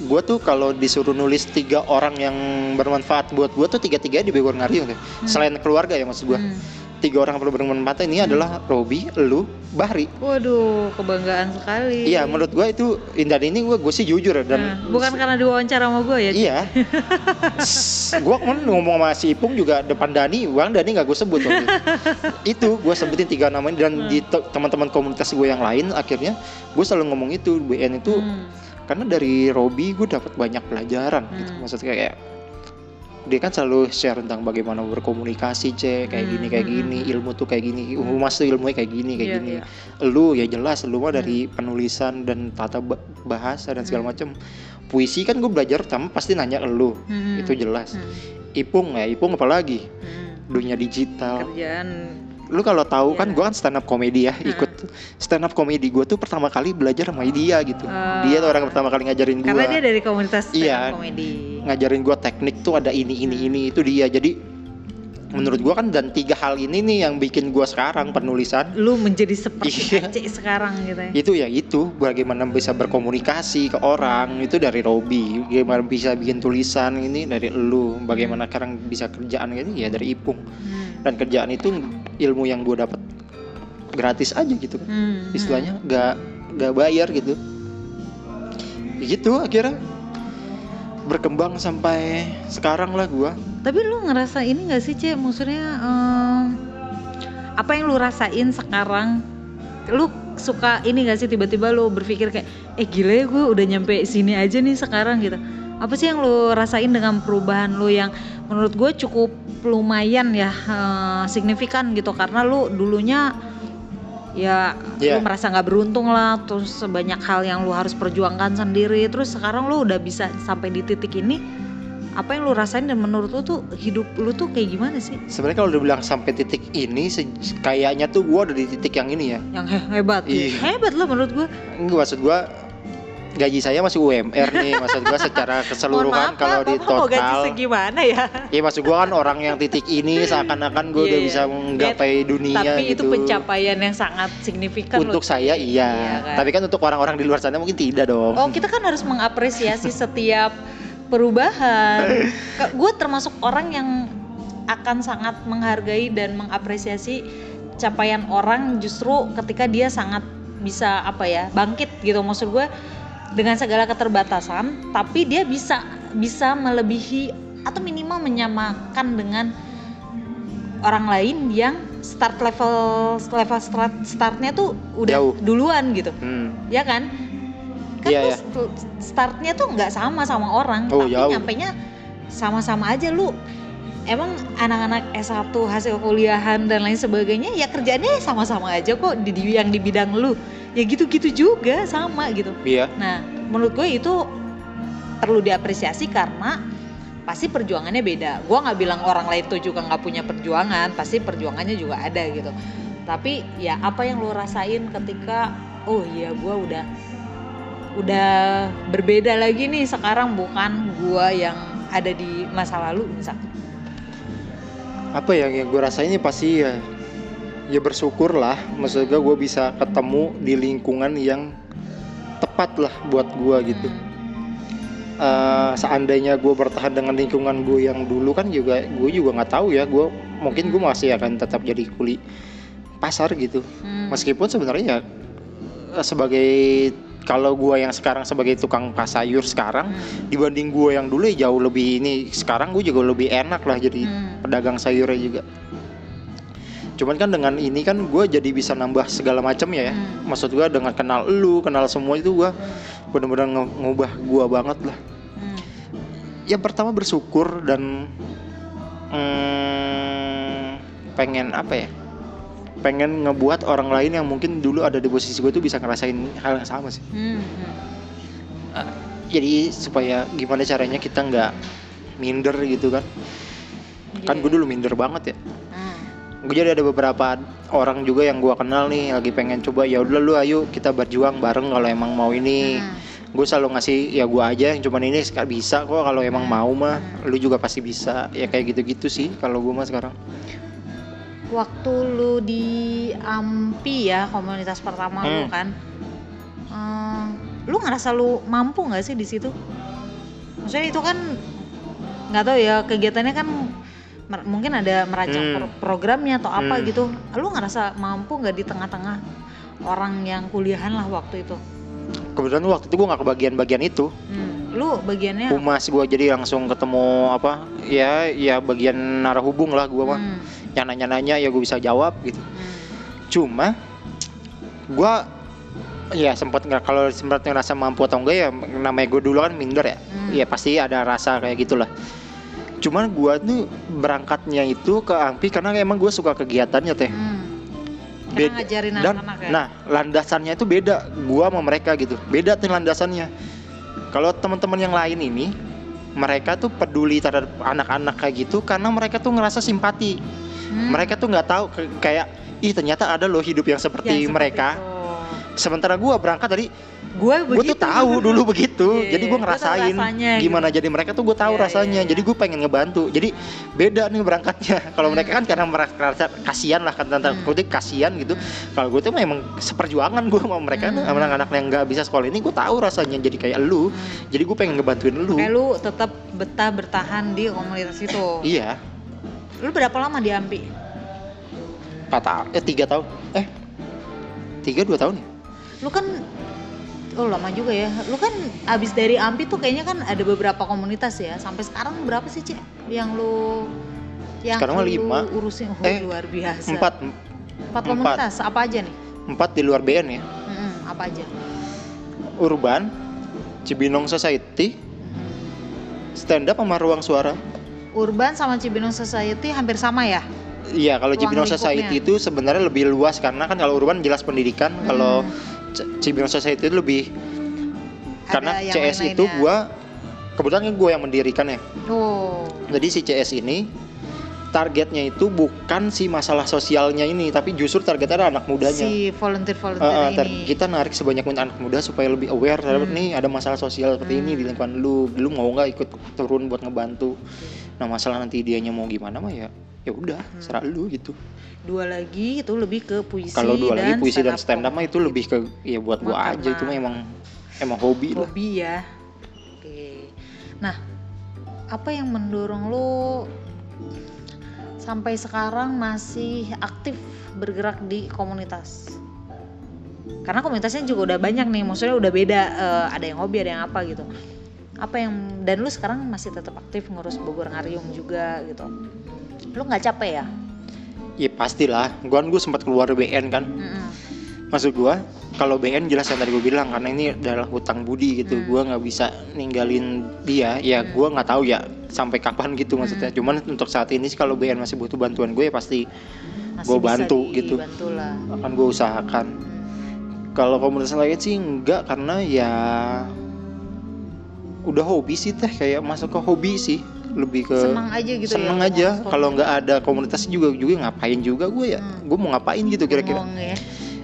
gua tuh kalau disuruh nulis tiga orang yang bermanfaat buat gua tuh tiga-tiga di Bogor tuh. Hmm. selain keluarga ya maksud gua Hmm. Tiga orang perlu bermanfaat ini adalah Robi, lu, Bahri Waduh, kebanggaan sekali. Iya, menurut gua itu dan ini gua gue sih jujur dan Nah, bukan karena diwawancara sama gue ya. iya. gua kan ngomong sama si Ipung juga depan Dani, Bang Dani nggak gue sebut waktu itu. gue sebutin tiga nama ini dan Hmm. di te- teman-teman komunitas gue yang lain akhirnya gue selalu ngomong itu BN itu Hmm. karena dari Robi gue dapat banyak pelajaran gitu. Hmm. Maksudnya kayak dia kan selalu share tentang bagaimana berkomunikasi cek kayak Hmm, gini kayak hmm, gini hmm. ilmu tuh kayak gini Hmm. humas tuh ilmunya kayak gini kayak Iya, gini iya. lu ya jelas lu mah dari penulisan dan tata ba- bahasa dan segala Hmm. macam puisi kan gue belajar sama pasti nanya lu Hmm. itu jelas Hmm. ipung ya ipung apalagi Hmm. dunia digital Kerjaan. Lu kalau tahu kan Iya. gue kan stand up komedi ya Hmm. ikut stand up komedi gue tuh pertama kali belajar sama dia gitu Oh. dia tuh orang pertama kali ngajarin gue Karena dia dari komunitas stand up Iya. komedi. ngajarin gue teknik tuh ada ini ini Hmm. ini itu dia jadi menurut gue kan dan tiga hal ini nih yang bikin gue sekarang penulisan Lu menjadi seperti Iya. Aceh sekarang gitu ya. itu ya itu bagaimana bisa berkomunikasi ke orang itu dari Robi bagaimana bisa bikin tulisan ini dari lu bagaimana sekarang bisa kerjaan ini ya dari Ipung Hmm. Dan kerjaan itu ilmu yang gue dapat gratis aja gitu kan Hmm. istilahnya nggak nggak bayar gitu Ya gitu akhirnya berkembang sampai sekarang lah gua Tapi lu ngerasa ini gak sih Cek? Maksudnya em, apa yang lu rasain sekarang? Lu suka ini gak sih tiba-tiba lu berpikir kayak eh gila ya gue udah nyampe sini aja nih sekarang gitu. Apa sih yang lu rasain dengan perubahan lu yang menurut gue cukup lumayan ya eh, signifikan gitu karena lu dulunya ya Iya. lu merasa nggak beruntung lah terus sebanyak hal yang lu harus perjuangkan sendiri terus sekarang lu udah bisa sampai di titik ini apa yang lu rasain dan menurut lu tuh hidup lu tuh kayak gimana sih sebenarnya kalau udah bilang sampai titik ini kayaknya tuh gua udah di titik yang ini ya yang he- hebat ya? Iya. hebat lah menurut gue Enggak maksud gua gaji saya masih UMR nih maksud gua secara keseluruhan maaf, kalau di mau gaji total segimana ya? ya maksud gua kan orang yang titik ini seakan-akan gue Iya, udah iya. bisa menggapai dunia Tapi gitu itu pencapaian yang sangat signifikan untuk loh. saya iya, Iya kan? tapi kan untuk orang-orang di luar sana mungkin tidak dong Oh kita kan harus mengapresiasi setiap perubahan. Gue termasuk orang yang akan sangat menghargai dan mengapresiasi capaian orang justru ketika dia sangat bisa apa ya bangkit gitu maksud gue dengan segala keterbatasan tapi dia bisa bisa melebihi atau minimal menyamakan dengan orang lain yang start level level start startnya tuh udah Jauh. duluan gitu Hmm. ya kan kan lu iya. st- startnya tuh nggak sama sama orang Oh, tapi jauh. nyampenya sama-sama aja lu emang anak-anak S1 hasil kuliahan dan lain sebagainya ya kerjanya sama-sama aja kok di- yang di bidang lu ya gitu-gitu juga sama gitu. Iya. Nah menurut gue itu perlu diapresiasi karena pasti perjuangannya beda. Gue nggak bilang orang lain tuh juga nggak punya perjuangan pasti perjuangannya juga ada gitu. Tapi ya apa yang lo rasain ketika oh iya gue udah udah berbeda lagi nih sekarang bukan gue yang ada di masa lalu misal. Apa ya yang gue rasain ini pasti ya ya bersyukur lah maksud gue gue bisa ketemu di lingkungan yang tepat lah buat gue gitu Eh, seandainya gue bertahan dengan lingkungan gue yang dulu kan juga gue juga nggak tahu ya gue mungkin gue masih akan tetap jadi kuli pasar gitu Hmm. meskipun sebenarnya eh, sebagai kalau gue yang sekarang sebagai tukang sayur sekarang Hmm. dibanding gue yang dulu ya jauh lebih ini sekarang gue juga lebih enak lah jadi Hmm. pedagang sayurnya juga cuman kan dengan ini kan gue jadi bisa nambah segala macam ya Hmm. maksud gue dengan kenal lu kenal semua itu gue bener-bener ngubah gue banget lah Hmm. yang pertama bersyukur dan mm, pengen apa ya pengen ngebuat orang lain yang mungkin dulu ada di posisi gue tuh bisa ngerasain hal yang sama sih Hmm. Hmm. jadi supaya gimana caranya kita nggak minder gitu kan kan Iya. gue dulu minder banget ya Hmm. Gue jadi ada beberapa orang juga yang gue kenal nih lagi pengen coba ya udah lu ayo kita berjuang bareng kalau emang mau ini. Hmm. gue selalu ngasih ya gue aja yang cuman ini bisa kok kalau emang mau mah. Lu juga pasti bisa. Ya kayak gitu-gitu sih kalau gue mah sekarang. Waktu lu di Ampi ya komunitas pertama lu Hmm. kan eh, lu ngerasa lu mampu nggak sih di situ? Maksudnya itu kan nggak tahu ya kegiatannya kan mungkin ada merancang Hmm. pro- programnya atau apa Hmm. gitu. Lu ngerasa mampu nggak di tengah-tengah orang yang kuliahan lah waktu itu? Kebetulan waktu itu gue nggak kebagian bagian itu. Hmm, lu bagiannya? Humas gue jadi langsung ketemu apa ya ya bagian narah hubung lah gue mah. Hmm, yang nanya-nanya ya gue bisa jawab gitu. Hmm, cuma gue ya sempat nggak kalau sempat ngerasa mampu atau enggak ya namanya gue dulu kan minder ya. Hmm. ya pasti ada rasa kayak gitulah cuman gue tuh berangkatnya itu ke Ampi karena emang gue suka kegiatannya teh Hmm. Beda- ngajarin dan anak-anak ya nah landasannya itu beda gua sama mereka gitu beda tuh landasannya kalau teman-teman yang lain ini mereka tuh peduli terhadap anak-anak kayak gitu karena mereka tuh ngerasa simpati Hmm. mereka tuh nggak tahu kayak ih ternyata ada loh hidup yang seperti Yang seperti mereka itu. Sementara gua berangkat tadi gue gue tuh tahu dulu begitu Iya, jadi gue gua tahu ngerasain rasanya gitu. gimana jadi mereka tuh gue tahu Iya, rasanya iya, iya. jadi gue pengen ngebantu jadi beda nih berangkatnya kalau Hmm. mereka kan karena merasa kasihan lah kan tanda Hmm. kutip kasihan gitu kalau gue tuh memang seperjuangan gue sama mereka Hmm. anak-anak yang nggak bisa sekolah ini gue tahu rasanya jadi kayak lu Hmm. jadi gue pengen ngebantuin lu Kayak lu tetap betah bertahan di komunitas itu. iya Lu berapa lama di Ampi? empat tahun eh tiga tahun eh tiga dua tahun ya Lu kan Oh lama juga ya. Lu kan abis dari Ampi tuh kayaknya kan ada beberapa komunitas ya. Sampai sekarang berapa sih, Cek? Yang lu yang Sekarang lu lima. urusin oh, Eh, luar biasa. empat Empat empat. komunitas apa aja nih? empat di luar BN ya Mm-mm, apa aja? Urban Cibinong Society stand up sama ruang suara Urban sama Cibinong Society hampir sama ya? Iya, kalau Cibinong. Society itu sebenarnya lebih luas karena kan kalau urban jelas pendidikan, kalau Hmm. C- Cibinong Society itu lebih Ada karena yang CS itu lain-lainnya. gua kebetulan gua yang mendirikan ya. Oh. Jadi si CS ini targetnya itu bukan si masalah sosialnya ini tapi justru targetnya adalah anak mudanya Si volunteer-volunteer Uh, uh, tar- ini. kita narik sebanyak mungkin anak muda supaya lebih aware terhadap Hmm. nih ada masalah sosial seperti ini di lingkungan lu lu mau nggak ikut turun buat ngebantu nah masalah nanti dianya mau gimana mah ya ya udah Hmm. serah lu gitu Dua lagi itu lebih ke puisi kalau dua lagi puisi dan stand up mah itu lebih ke ya buat gua aja itu mah emang emang hobi lah hobi ya. Oke. Nah, apa yang mendorong lo sampai sekarang masih aktif bergerak di komunitas? Karena komunitasnya juga udah banyak nih, maksudnya udah beda. eh, ada yang hobi, ada yang apa gitu. Apa yang dan lu sekarang masih tetap aktif ngurus Bogor Ngariung juga gitu. Lu nggak capek ya? ya pastilah gua kan gua sempat keluar BN kan Mm-mm. maksud gua kalau BN jelas yang tadi gue bilang karena ini adalah hutang budi gitu Hmm. gua nggak bisa ninggalin dia ya Hmm. gua nggak tahu ya sampai kapan gitu maksudnya Hmm. cuman untuk saat ini sih kalau BN masih butuh bantuan gue ya pasti bisa bantu gitu. dibantu lah. akan gue usahakan Hmm. kalau komunitas lain sih enggak karena ya udah hobi sih teh kayak masuk ke hobi sih lebih ke Senang aja gitu ya. seneng ngomong aja kalau nggak ada komunitas juga juga ngapain juga gue ya Hmm. gue mau ngapain gitu kira-kira ya.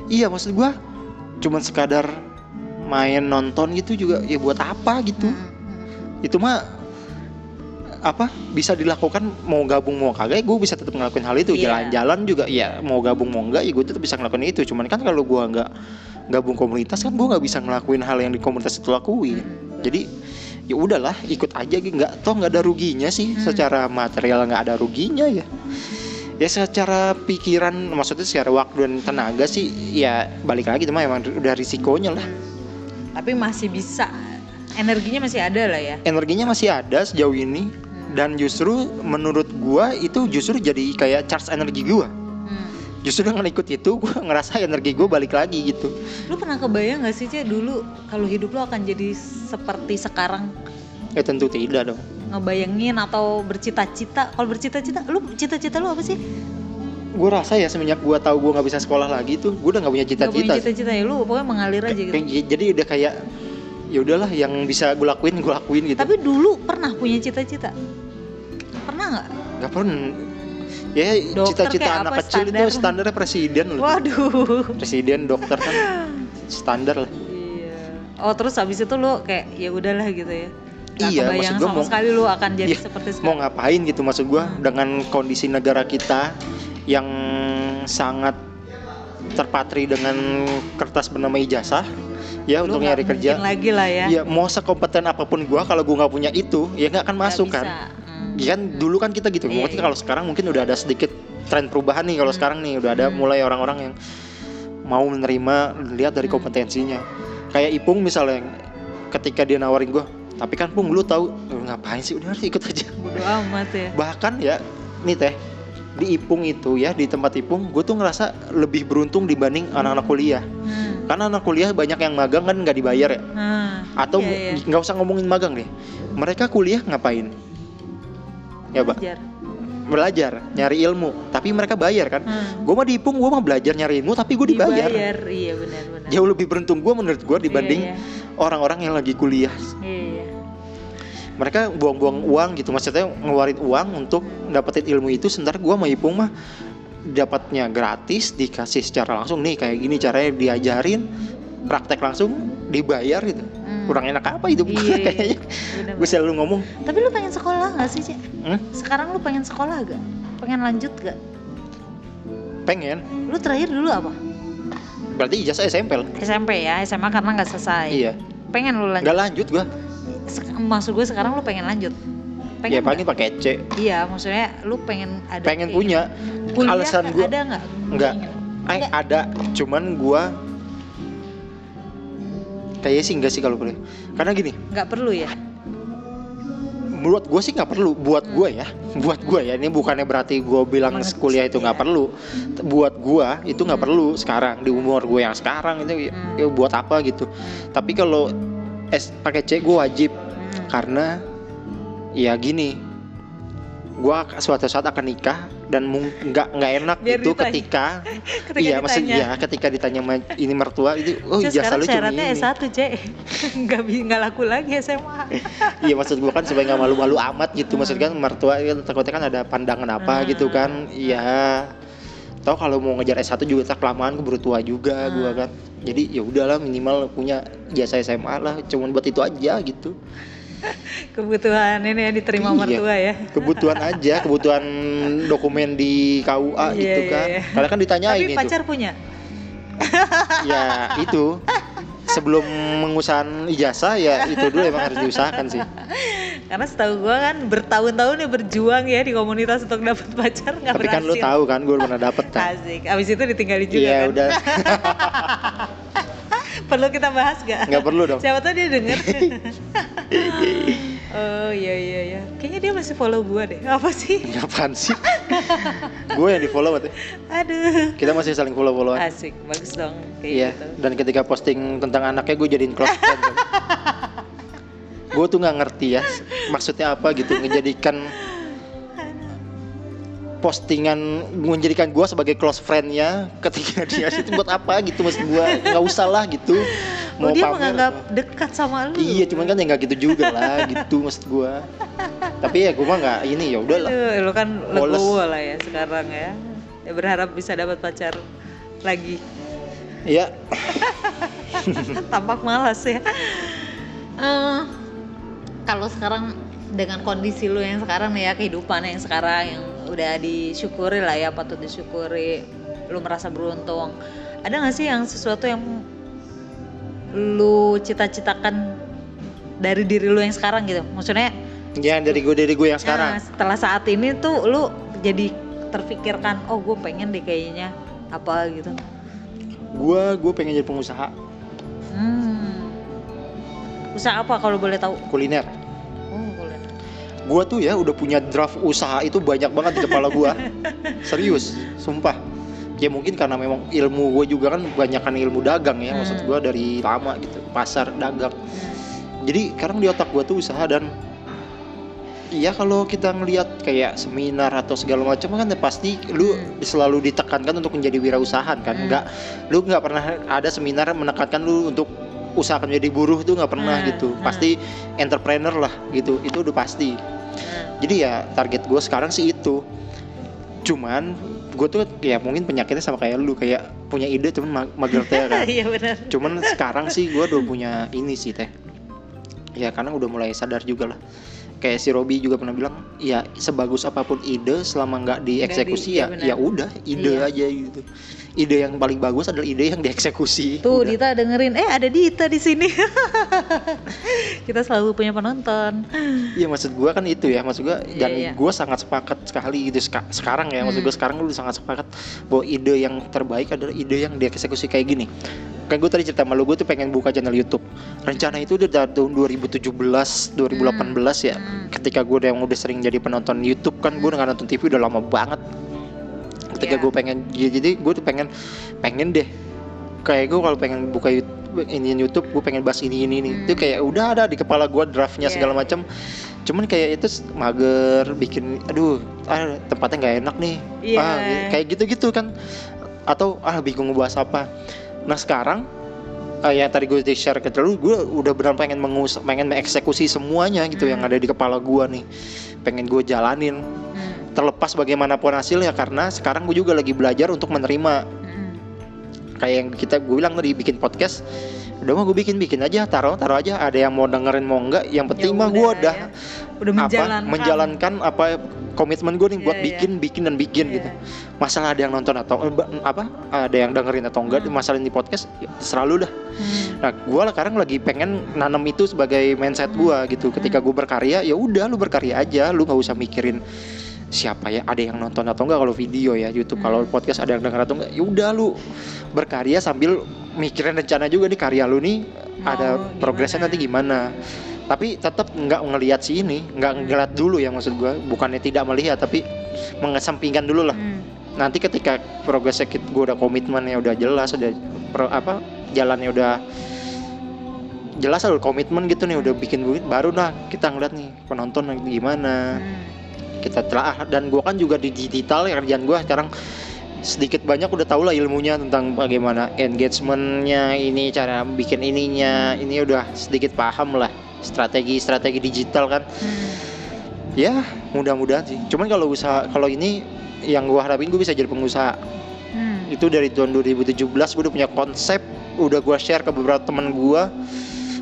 iya maksud gua cuman sekadar main nonton gitu juga ya buat apa gitu Hmm, hmm, itu mah apa bisa dilakukan mau gabung mau kagak gue bisa tetap ngelakuin hal itu Iya. jalan-jalan juga ya mau gabung mau enggak ya gue tetap bisa ngelakuin itu cuman kan kalau gua nggak gabung komunitas kan gua nggak bisa ngelakuin hal yang di komunitas itu lakuin hmm. jadi ya udahlah ikut aja gitu nggak toh nggak ada ruginya sih Hmm. secara material nggak ada ruginya ya ya secara pikiran maksudnya secara waktu dan tenaga sih ya balik lagi teman emang udah risikonya lah Tapi masih bisa energinya masih ada lah ya. energinya masih ada sejauh ini Hmm. dan justru menurut gua itu justru jadi kayak charge energi gua. Justru dengan ikut itu gua ngerasa energi gua balik lagi gitu Lu pernah kebayang gak sih Cek dulu kalau hidup lu akan jadi seperti sekarang? ya tentu tidak dong Ngebayangin atau bercita-cita? Kalau bercita-cita, lu cita-cita lu apa sih? gua rasa ya semenjak gua tahu gua nggak bisa sekolah lagi tuh gua udah nggak punya Gak punya cita-cita cita-cita ya lu pokoknya mengalir aja gitu. Kayak- jadi udah kayak ya udahlah yang bisa gue lakuin gue lakuin gitu Tapi dulu pernah punya cita-cita? Pernah nggak? nggak pernah ya cita-cita anak apa, kecil standar? itu standarnya presiden loh Waduh. presiden dokter kan standar lah Iya. Oh terus habis itu lu kayak ya udahlah gitu ya. Gak Iya, maksud gua sama mau- sekali lu akan jadi Iya, seperti mau sekarang. ngapain gitu maksud gue Hmm. dengan kondisi negara kita yang sangat terpatri dengan kertas bernama ijazah ya Lu untuk nyari kerja lagi lah ya. ya mau sekompeten apa pun gue kalau gue nggak punya itu ya nggak akan masuk bisa. kan kan dulu kan kita gitu. Iya, Mungkin iya. kalau sekarang mungkin udah ada sedikit tren perubahan nih kalau Hmm. sekarang nih udah ada Hmm. mulai orang-orang yang mau menerima lihat dari Hmm. kompetensinya. Kayak Ipung misalnya ketika dia nawarin gua, tapi kan Pung lu tahu "Lu ngapain sih udah ikut aja. Bodo amat ya. Bahkan ya nih teh di Ipung itu ya di tempat Ipung gue tuh ngerasa lebih beruntung dibanding anak-anak kuliah Hmm. karena anak kuliah banyak yang magang kan nggak dibayar ya Nah, atau iya, nggak usah ngomongin magang deh mereka kuliah ngapain ya pak Belajar. belajar nyari ilmu tapi mereka bayar kan Hmm. gue mah diipung gue mah belajar nyari ilmu tapi gue dibayar Dibayar, Iya benar-benar. jauh lebih beruntung gue menurut gue dibanding Iya, orang-orang yang lagi kuliah iya. Iya. mereka buang-buang uang gitu maksudnya ngeluarin uang untuk dapetin ilmu itu sementara gue sama ipung mah dapatnya gratis dikasih secara langsung nih kayak gini caranya diajarin praktek langsung dibayar gitu. Kurang enak apa itu iya. kayaknya Bener gue selalu ngomong Tapi lu pengen sekolah gak sih, Cek? Hmm? Sekarang lu pengen sekolah gak? Pengen lanjut gak? pengen Lu terakhir dulu apa? berarti ijazah SMP lah SMP ya, SMA karena nggak selesai. iya Pengen lu lanjut? nggak lanjut gue Sek- Maksud gue sekarang lu pengen lanjut? ya Pengen paling nggak? pakai C Iya, maksudnya lu pengen ada pengen kayak- punya Kuliah alasan gua- ada nggak? Nggak. Eh, ada cuman gua kayaknya sih enggak sih kalau boleh karena gini Nggak perlu ya? buat gue sih nggak perlu buat Hmm. gua ya buat gua ya ini bukannya berarti gua bilang Mengecil, kuliah itu nggak ya. perlu buat gua itu nggak Hmm. perlu sekarang di umur gue yang sekarang itu Hmm. ya buat apa gitu tapi kalau S pakai C gue wajib Hmm. karena ya gini gua suatu saat akan nikah dan nggak nggak enak Biar itu ditanya. ketika, Ketika iya ditanya. maksudnya ya, ketika ditanya ini mertua itu oh Cek, ijazah sekarang lu cuma ini S1 cek. Nggak nggak laku lagi SMA iya maksud gua kan supaya nggak malu-malu amat gitu. Maksud kan mertua ya, takutnya kan ada pandangan apa Hmm. gitu kan. Iya. Tau kalau mau ngejar S1 juga tak kelamaan keburu tua juga gua Hmm. kan. Jadi ya udahlah minimal punya jasa SMA lah. Cuman buat itu aja gitu kebutuhan ini ya diterima Iya. mertua ya. kebutuhan aja kebutuhan dokumen di KUA Iya, gitu iya, kan. iya. karena kan ditanyain tapi itu. pacar punya? Ya itu. Sebelum mengusahakan ijazah ya itu dulu emang harus diusahakan sih. Karena setahu gua kan bertahun-tahun ya berjuang ya di komunitas untuk dapat pacar nggak tapi kan berhasil. lu tahu kan gue pernah dapet kan. Asik. Abis itu ditinggalin juga iya kan. udah perlu kita bahas gak? nggak perlu dong siapa tahu dia denger oh iya iya iya kayaknya dia masih follow gua deh apa sih Apaan sih? gue yang di follow berarti. aduh Kita masih saling follow followan. asik bagus dong kayak Iya. gitu Dan ketika posting tentang anaknya gue jadiin close friend. gue tuh nggak ngerti ya maksudnya apa gitu ngejadikan postingan menjadikan gue sebagai close friendnya ketika dia itu buat apa gitu maksud gue nggak usah lah gitu. Oh dia pamer. menganggap apa. dekat sama lu. Iya cuman kan ya nggak gitu juga lah gitu maksud gue tapi ya gue mah nggak ini ya udahlah. Aduh, lu kan legowo lah ya sekarang ya. ya berharap bisa dapat pacar lagi. Ya tampak malas ya. Eh, kalau sekarang dengan kondisi lu yang sekarang nih ya kehidupan yang sekarang yang udah disyukuri lah ya patut disyukuri. Lu merasa beruntung. Ada nggak sih yang sesuatu yang lu cita-citakan dari diri lu yang sekarang gitu? Maksudnya ya dari gue dari gue yang Nah, sekarang. setelah saat ini tuh lu jadi terfikirkan oh gue pengen deh kayaknya apa gitu. Gue gue pengen jadi pengusaha. Hmm. usaha apa kalau boleh tahu? Kuliner Gua tuh ya udah punya draft usaha itu banyak banget di kepala gua. Serius, sumpah. Ya mungkin karena memang ilmu gue juga kan kebanyakan ilmu dagang ya, maksud Hmm. gua dari lama gitu, pasar dagang. Jadi sekarang di otak gua tuh usaha dan Iya kalau kita ngelihat kayak seminar atau segala macam kan ya pasti lu Hmm. selalu ditekankan untuk menjadi wirausahaan kan. Hmm. Enggak lu nggak pernah ada seminar menekankan lu untuk usahakan menjadi buruh tuh nggak pernah Hmm. gitu. Hmm. Pasti entrepreneur lah gitu. Itu udah pasti jadi ya target gue sekarang sih itu. Cuman gue tuh ya mungkin penyakitnya sama kayak lu kayak punya ide cuman ma- mager teh kan? Iya benar. Cuman sekarang sih gue udah punya ini sih teh. Ya karena udah mulai sadar juga lah kayak si Robi juga pernah bilang ya sebagus apa pun ide selama nggak dieksekusi iya ya ya udah ide Iya. aja gitu ide yang paling bagus adalah ide yang dieksekusi tuh Udah. Dita dengerin eh ada Dita di sini kita selalu punya penonton Iya maksud gua kan itu ya maksud gua Iya, dan iya. gua sangat sepakat sekali gitu seka- sekarang ya maksud Hmm. gua sekarang lu sangat sepakat bahwa ide yang terbaik adalah ide yang dieksekusi kayak gini. Kan gue tadi cerita sama lu gue tuh pengen buka channel YouTube. Rencana itu udah dari tahun 2017, 2018 ya. Hmm. Ketika gue udah yang udah sering jadi penonton YouTube kan gue nggak nonton TV udah lama banget. Ketika Iya. gue pengen ya, jadi gue tuh pengen pengen deh kayak gue kalau pengen buka YouTube ini YouTube gue pengen bahas ini ini ini Hmm. itu kayak udah ada di kepala gue draftnya Iya. segala macam cuman kayak itu mager bikin aduh ah tempatnya nggak enak nih Iya. ah kayak gitu-gitu kan atau ah bingung ngebahas apa nah sekarang ah, yang tadi gue share ke lu gue udah benar pengen mengus pengen mengeksekusi semuanya gitu yang Hmm. ada di kepala gue nih pengen gue jalanin Hmm. terlepas bagaimanapun hasilnya karena sekarang gue juga lagi belajar untuk menerima Hmm. kayak yang kita gue bilang tadi bikin podcast udah mah gue bikin bikin aja taruh taruh aja ada yang mau dengerin mau enggak yang penting Ya mah gue udah, ya. udah apa menjalankan menjalankan apa komitmen gue nih buat Iya, iya. bikin bikin dan bikin Iya. gitu masalah ada yang nonton atau eh, apa ada yang dengerin atau enggak Hmm. masalah di podcast ya, selalu dah Hmm. nah gue lah sekarang lagi pengen nanam itu sebagai mindset gue gitu ketika gue berkarya ya udah lu berkarya aja lu nggak usah mikirin siapa ya ada yang nonton atau enggak kalau video ya YouTube kalau Hmm. podcast ada yang denger atau enggak ya udah lu berkarya sambil mikirin rencana juga nih karya lu nih ada Mau progresnya gimana? nanti gimana tapi tetap nggak ngelihat si ini nggak Hmm. ngeliat dulu ya maksud gua bukannya tidak melihat tapi mengesampingkan dulu lah Hmm. nanti ketika progresnya kita gue udah komitmennya udah jelas udah pro- apa jalannya udah jelas udah komitmen gitu nih udah bikin duit baru nah kita ngeliat nih penonton gimana Hmm. kita telaah dan gua kan juga di digital ya kerjaan gua sekarang sedikit banyak udah tau lah ilmunya tentang bagaimana engagementnya ini cara bikin ininya ini udah sedikit paham lah strategi strategi digital kan Hmm. ya mudah-mudahan sih cuman kalau usaha kalau ini yang gua harapin gue bisa jadi pengusaha Hmm. itu dari tahun 2017 gue udah punya konsep udah gua share ke beberapa teman gua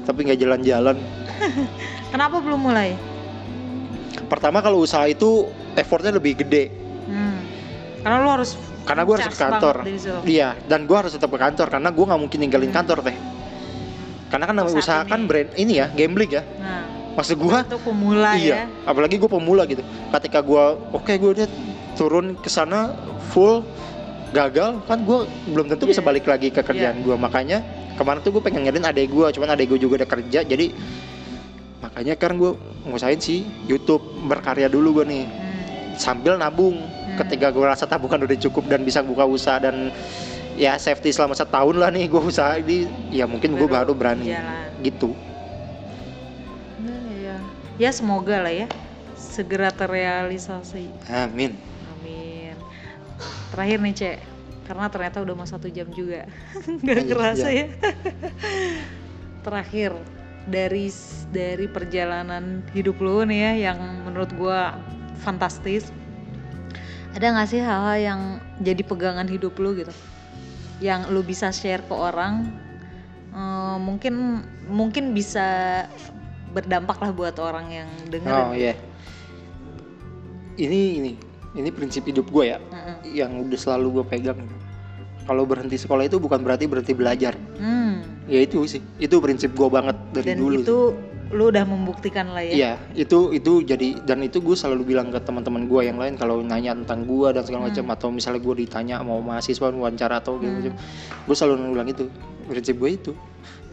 tapi nggak jalan-jalan Kenapa belum mulai? pertama kalau usaha itu effortnya lebih gede Hmm. Karena lu harus karena gue harus ke kantor. iya dan gue harus tetap ke kantor karena gue nggak mungkin ninggalin Hmm. kantor teh. Karena kan namanya usaha kan brand ini ya gambling ya. Nah, maksud gue itu pemula iya ya. apalagi gue pemula gitu. Ketika gue oke gue udah turun ke sana full gagal kan gue belum tentu bisa Iya. balik lagi ke kerjaan gue makanya kemarin tuh gue pengen ngerin adek gue cuman adek gue juga udah kerja jadi makanya sekarang gue ngusahain sih YouTube berkarya dulu gue nih. Hmm. Sambil nabung Hmm. ketika gue rasa tabungan udah cukup dan bisa buka usaha dan ya safety selama setahun lah nih gue usaha ini ya mungkin gue baru berani jalan. gitu Nah, ya. ya semoga lah ya segera terrealisasi. amin Amin. Terakhir nih cek, karena ternyata udah mau satu jam juga, nggak Anjir, kerasa iya. ya. Terakhir dari dari perjalanan hidup lu nih ya, yang menurut gua fantastis. Ada nggak sih hal-hal yang jadi pegangan hidup lu gitu, yang lu bisa share ke orang, eh, mungkin mungkin bisa berdampak lah buat orang yang dengerin. oh iya ini ini ini prinsip hidup gue ya Mm-mm. yang udah selalu gue pegang kalau berhenti sekolah itu bukan berarti berhenti belajar Hmm. ya itu sih itu prinsip gue banget dari dan dulu itu lu udah membuktikan lah ya. Iya, itu itu jadi dan itu gue selalu bilang ke teman-teman gue yang lain kalau nanya tentang gue dan segala macam atau misalnya gue ditanya mau mahasiswa wawancara atau gitu Hmm. macam, gue selalu bilang itu. Prinsip gue itu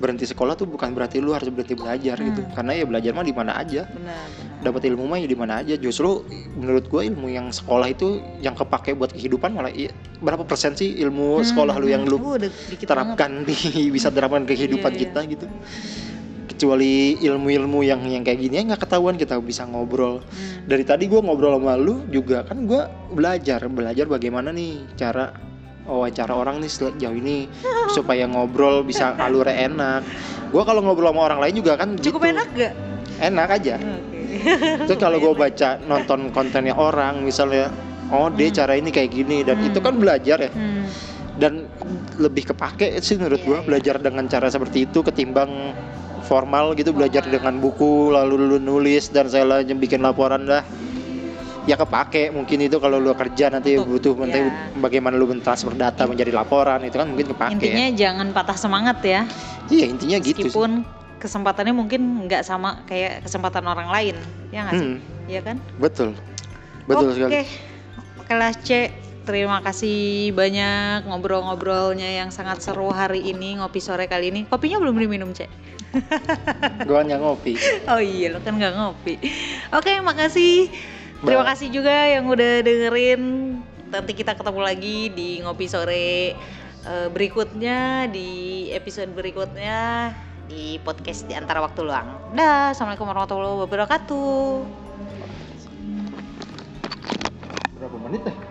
berhenti sekolah tuh bukan berarti lu harus berhenti belajar gitu, Hmm. karena ya belajar mah di mana aja, benar benar. Dapat ilmu mah ya di mana aja. Justru menurut gue ilmu yang sekolah itu yang kepake buat kehidupan malah iya, berapa persen sih ilmu sekolah lu yang lu Uh, terapkan di bisa terapkan ke kehidupan Iya, iya. kita gitu kecuali ilmu-ilmu yang yang kayak gini ya nggak ketahuan kita bisa ngobrol Hmm. dari tadi gue ngobrol sama lu juga kan gue belajar belajar bagaimana nih cara wawancara orang nih sejauh ini supaya ngobrol bisa alurnya enak gue kalau ngobrol sama orang lain juga kan cukup gitu. enak gak enak aja oke terus kalau gue baca nonton kontennya orang misalnya oh dia Hmm. cara ini kayak gini dan Hmm. itu kan belajar ya Hmm. dan lebih kepake sih menurut Iya, gua iya. belajar dengan cara seperti itu ketimbang formal gitu belajar dengan buku lalu lu nulis dan saya lagi bikin laporan dah ya kepake mungkin itu kalau lu kerja nanti Untuk- butuh nanti ya. bagaimana lu mentransfer data menjadi laporan itu kan mungkin kepake. Intinya jangan patah semangat ya. Iya intinya gitu sih. Meskipun kesempatannya mungkin nggak sama kayak kesempatan orang lain ya nggak sih? Hmm, Iya kan? Betul. Betul oke. sekali. Oke lah cek. Terima kasih banyak ngobrol-ngobrolnya yang sangat seru hari ini ngopi sore kali ini. Kopinya belum diminum cek gua hanya ngopi Oh iya, lo kan nggak ngopi. Oke, makasih. Terima kasih juga yang udah dengerin. Nanti kita ketemu lagi di ngopi sore eh, berikutnya, di episode berikutnya di podcast di antara waktu luang. Dah, assalamualaikum warahmatullahi wabarakatuh. berapa menit teh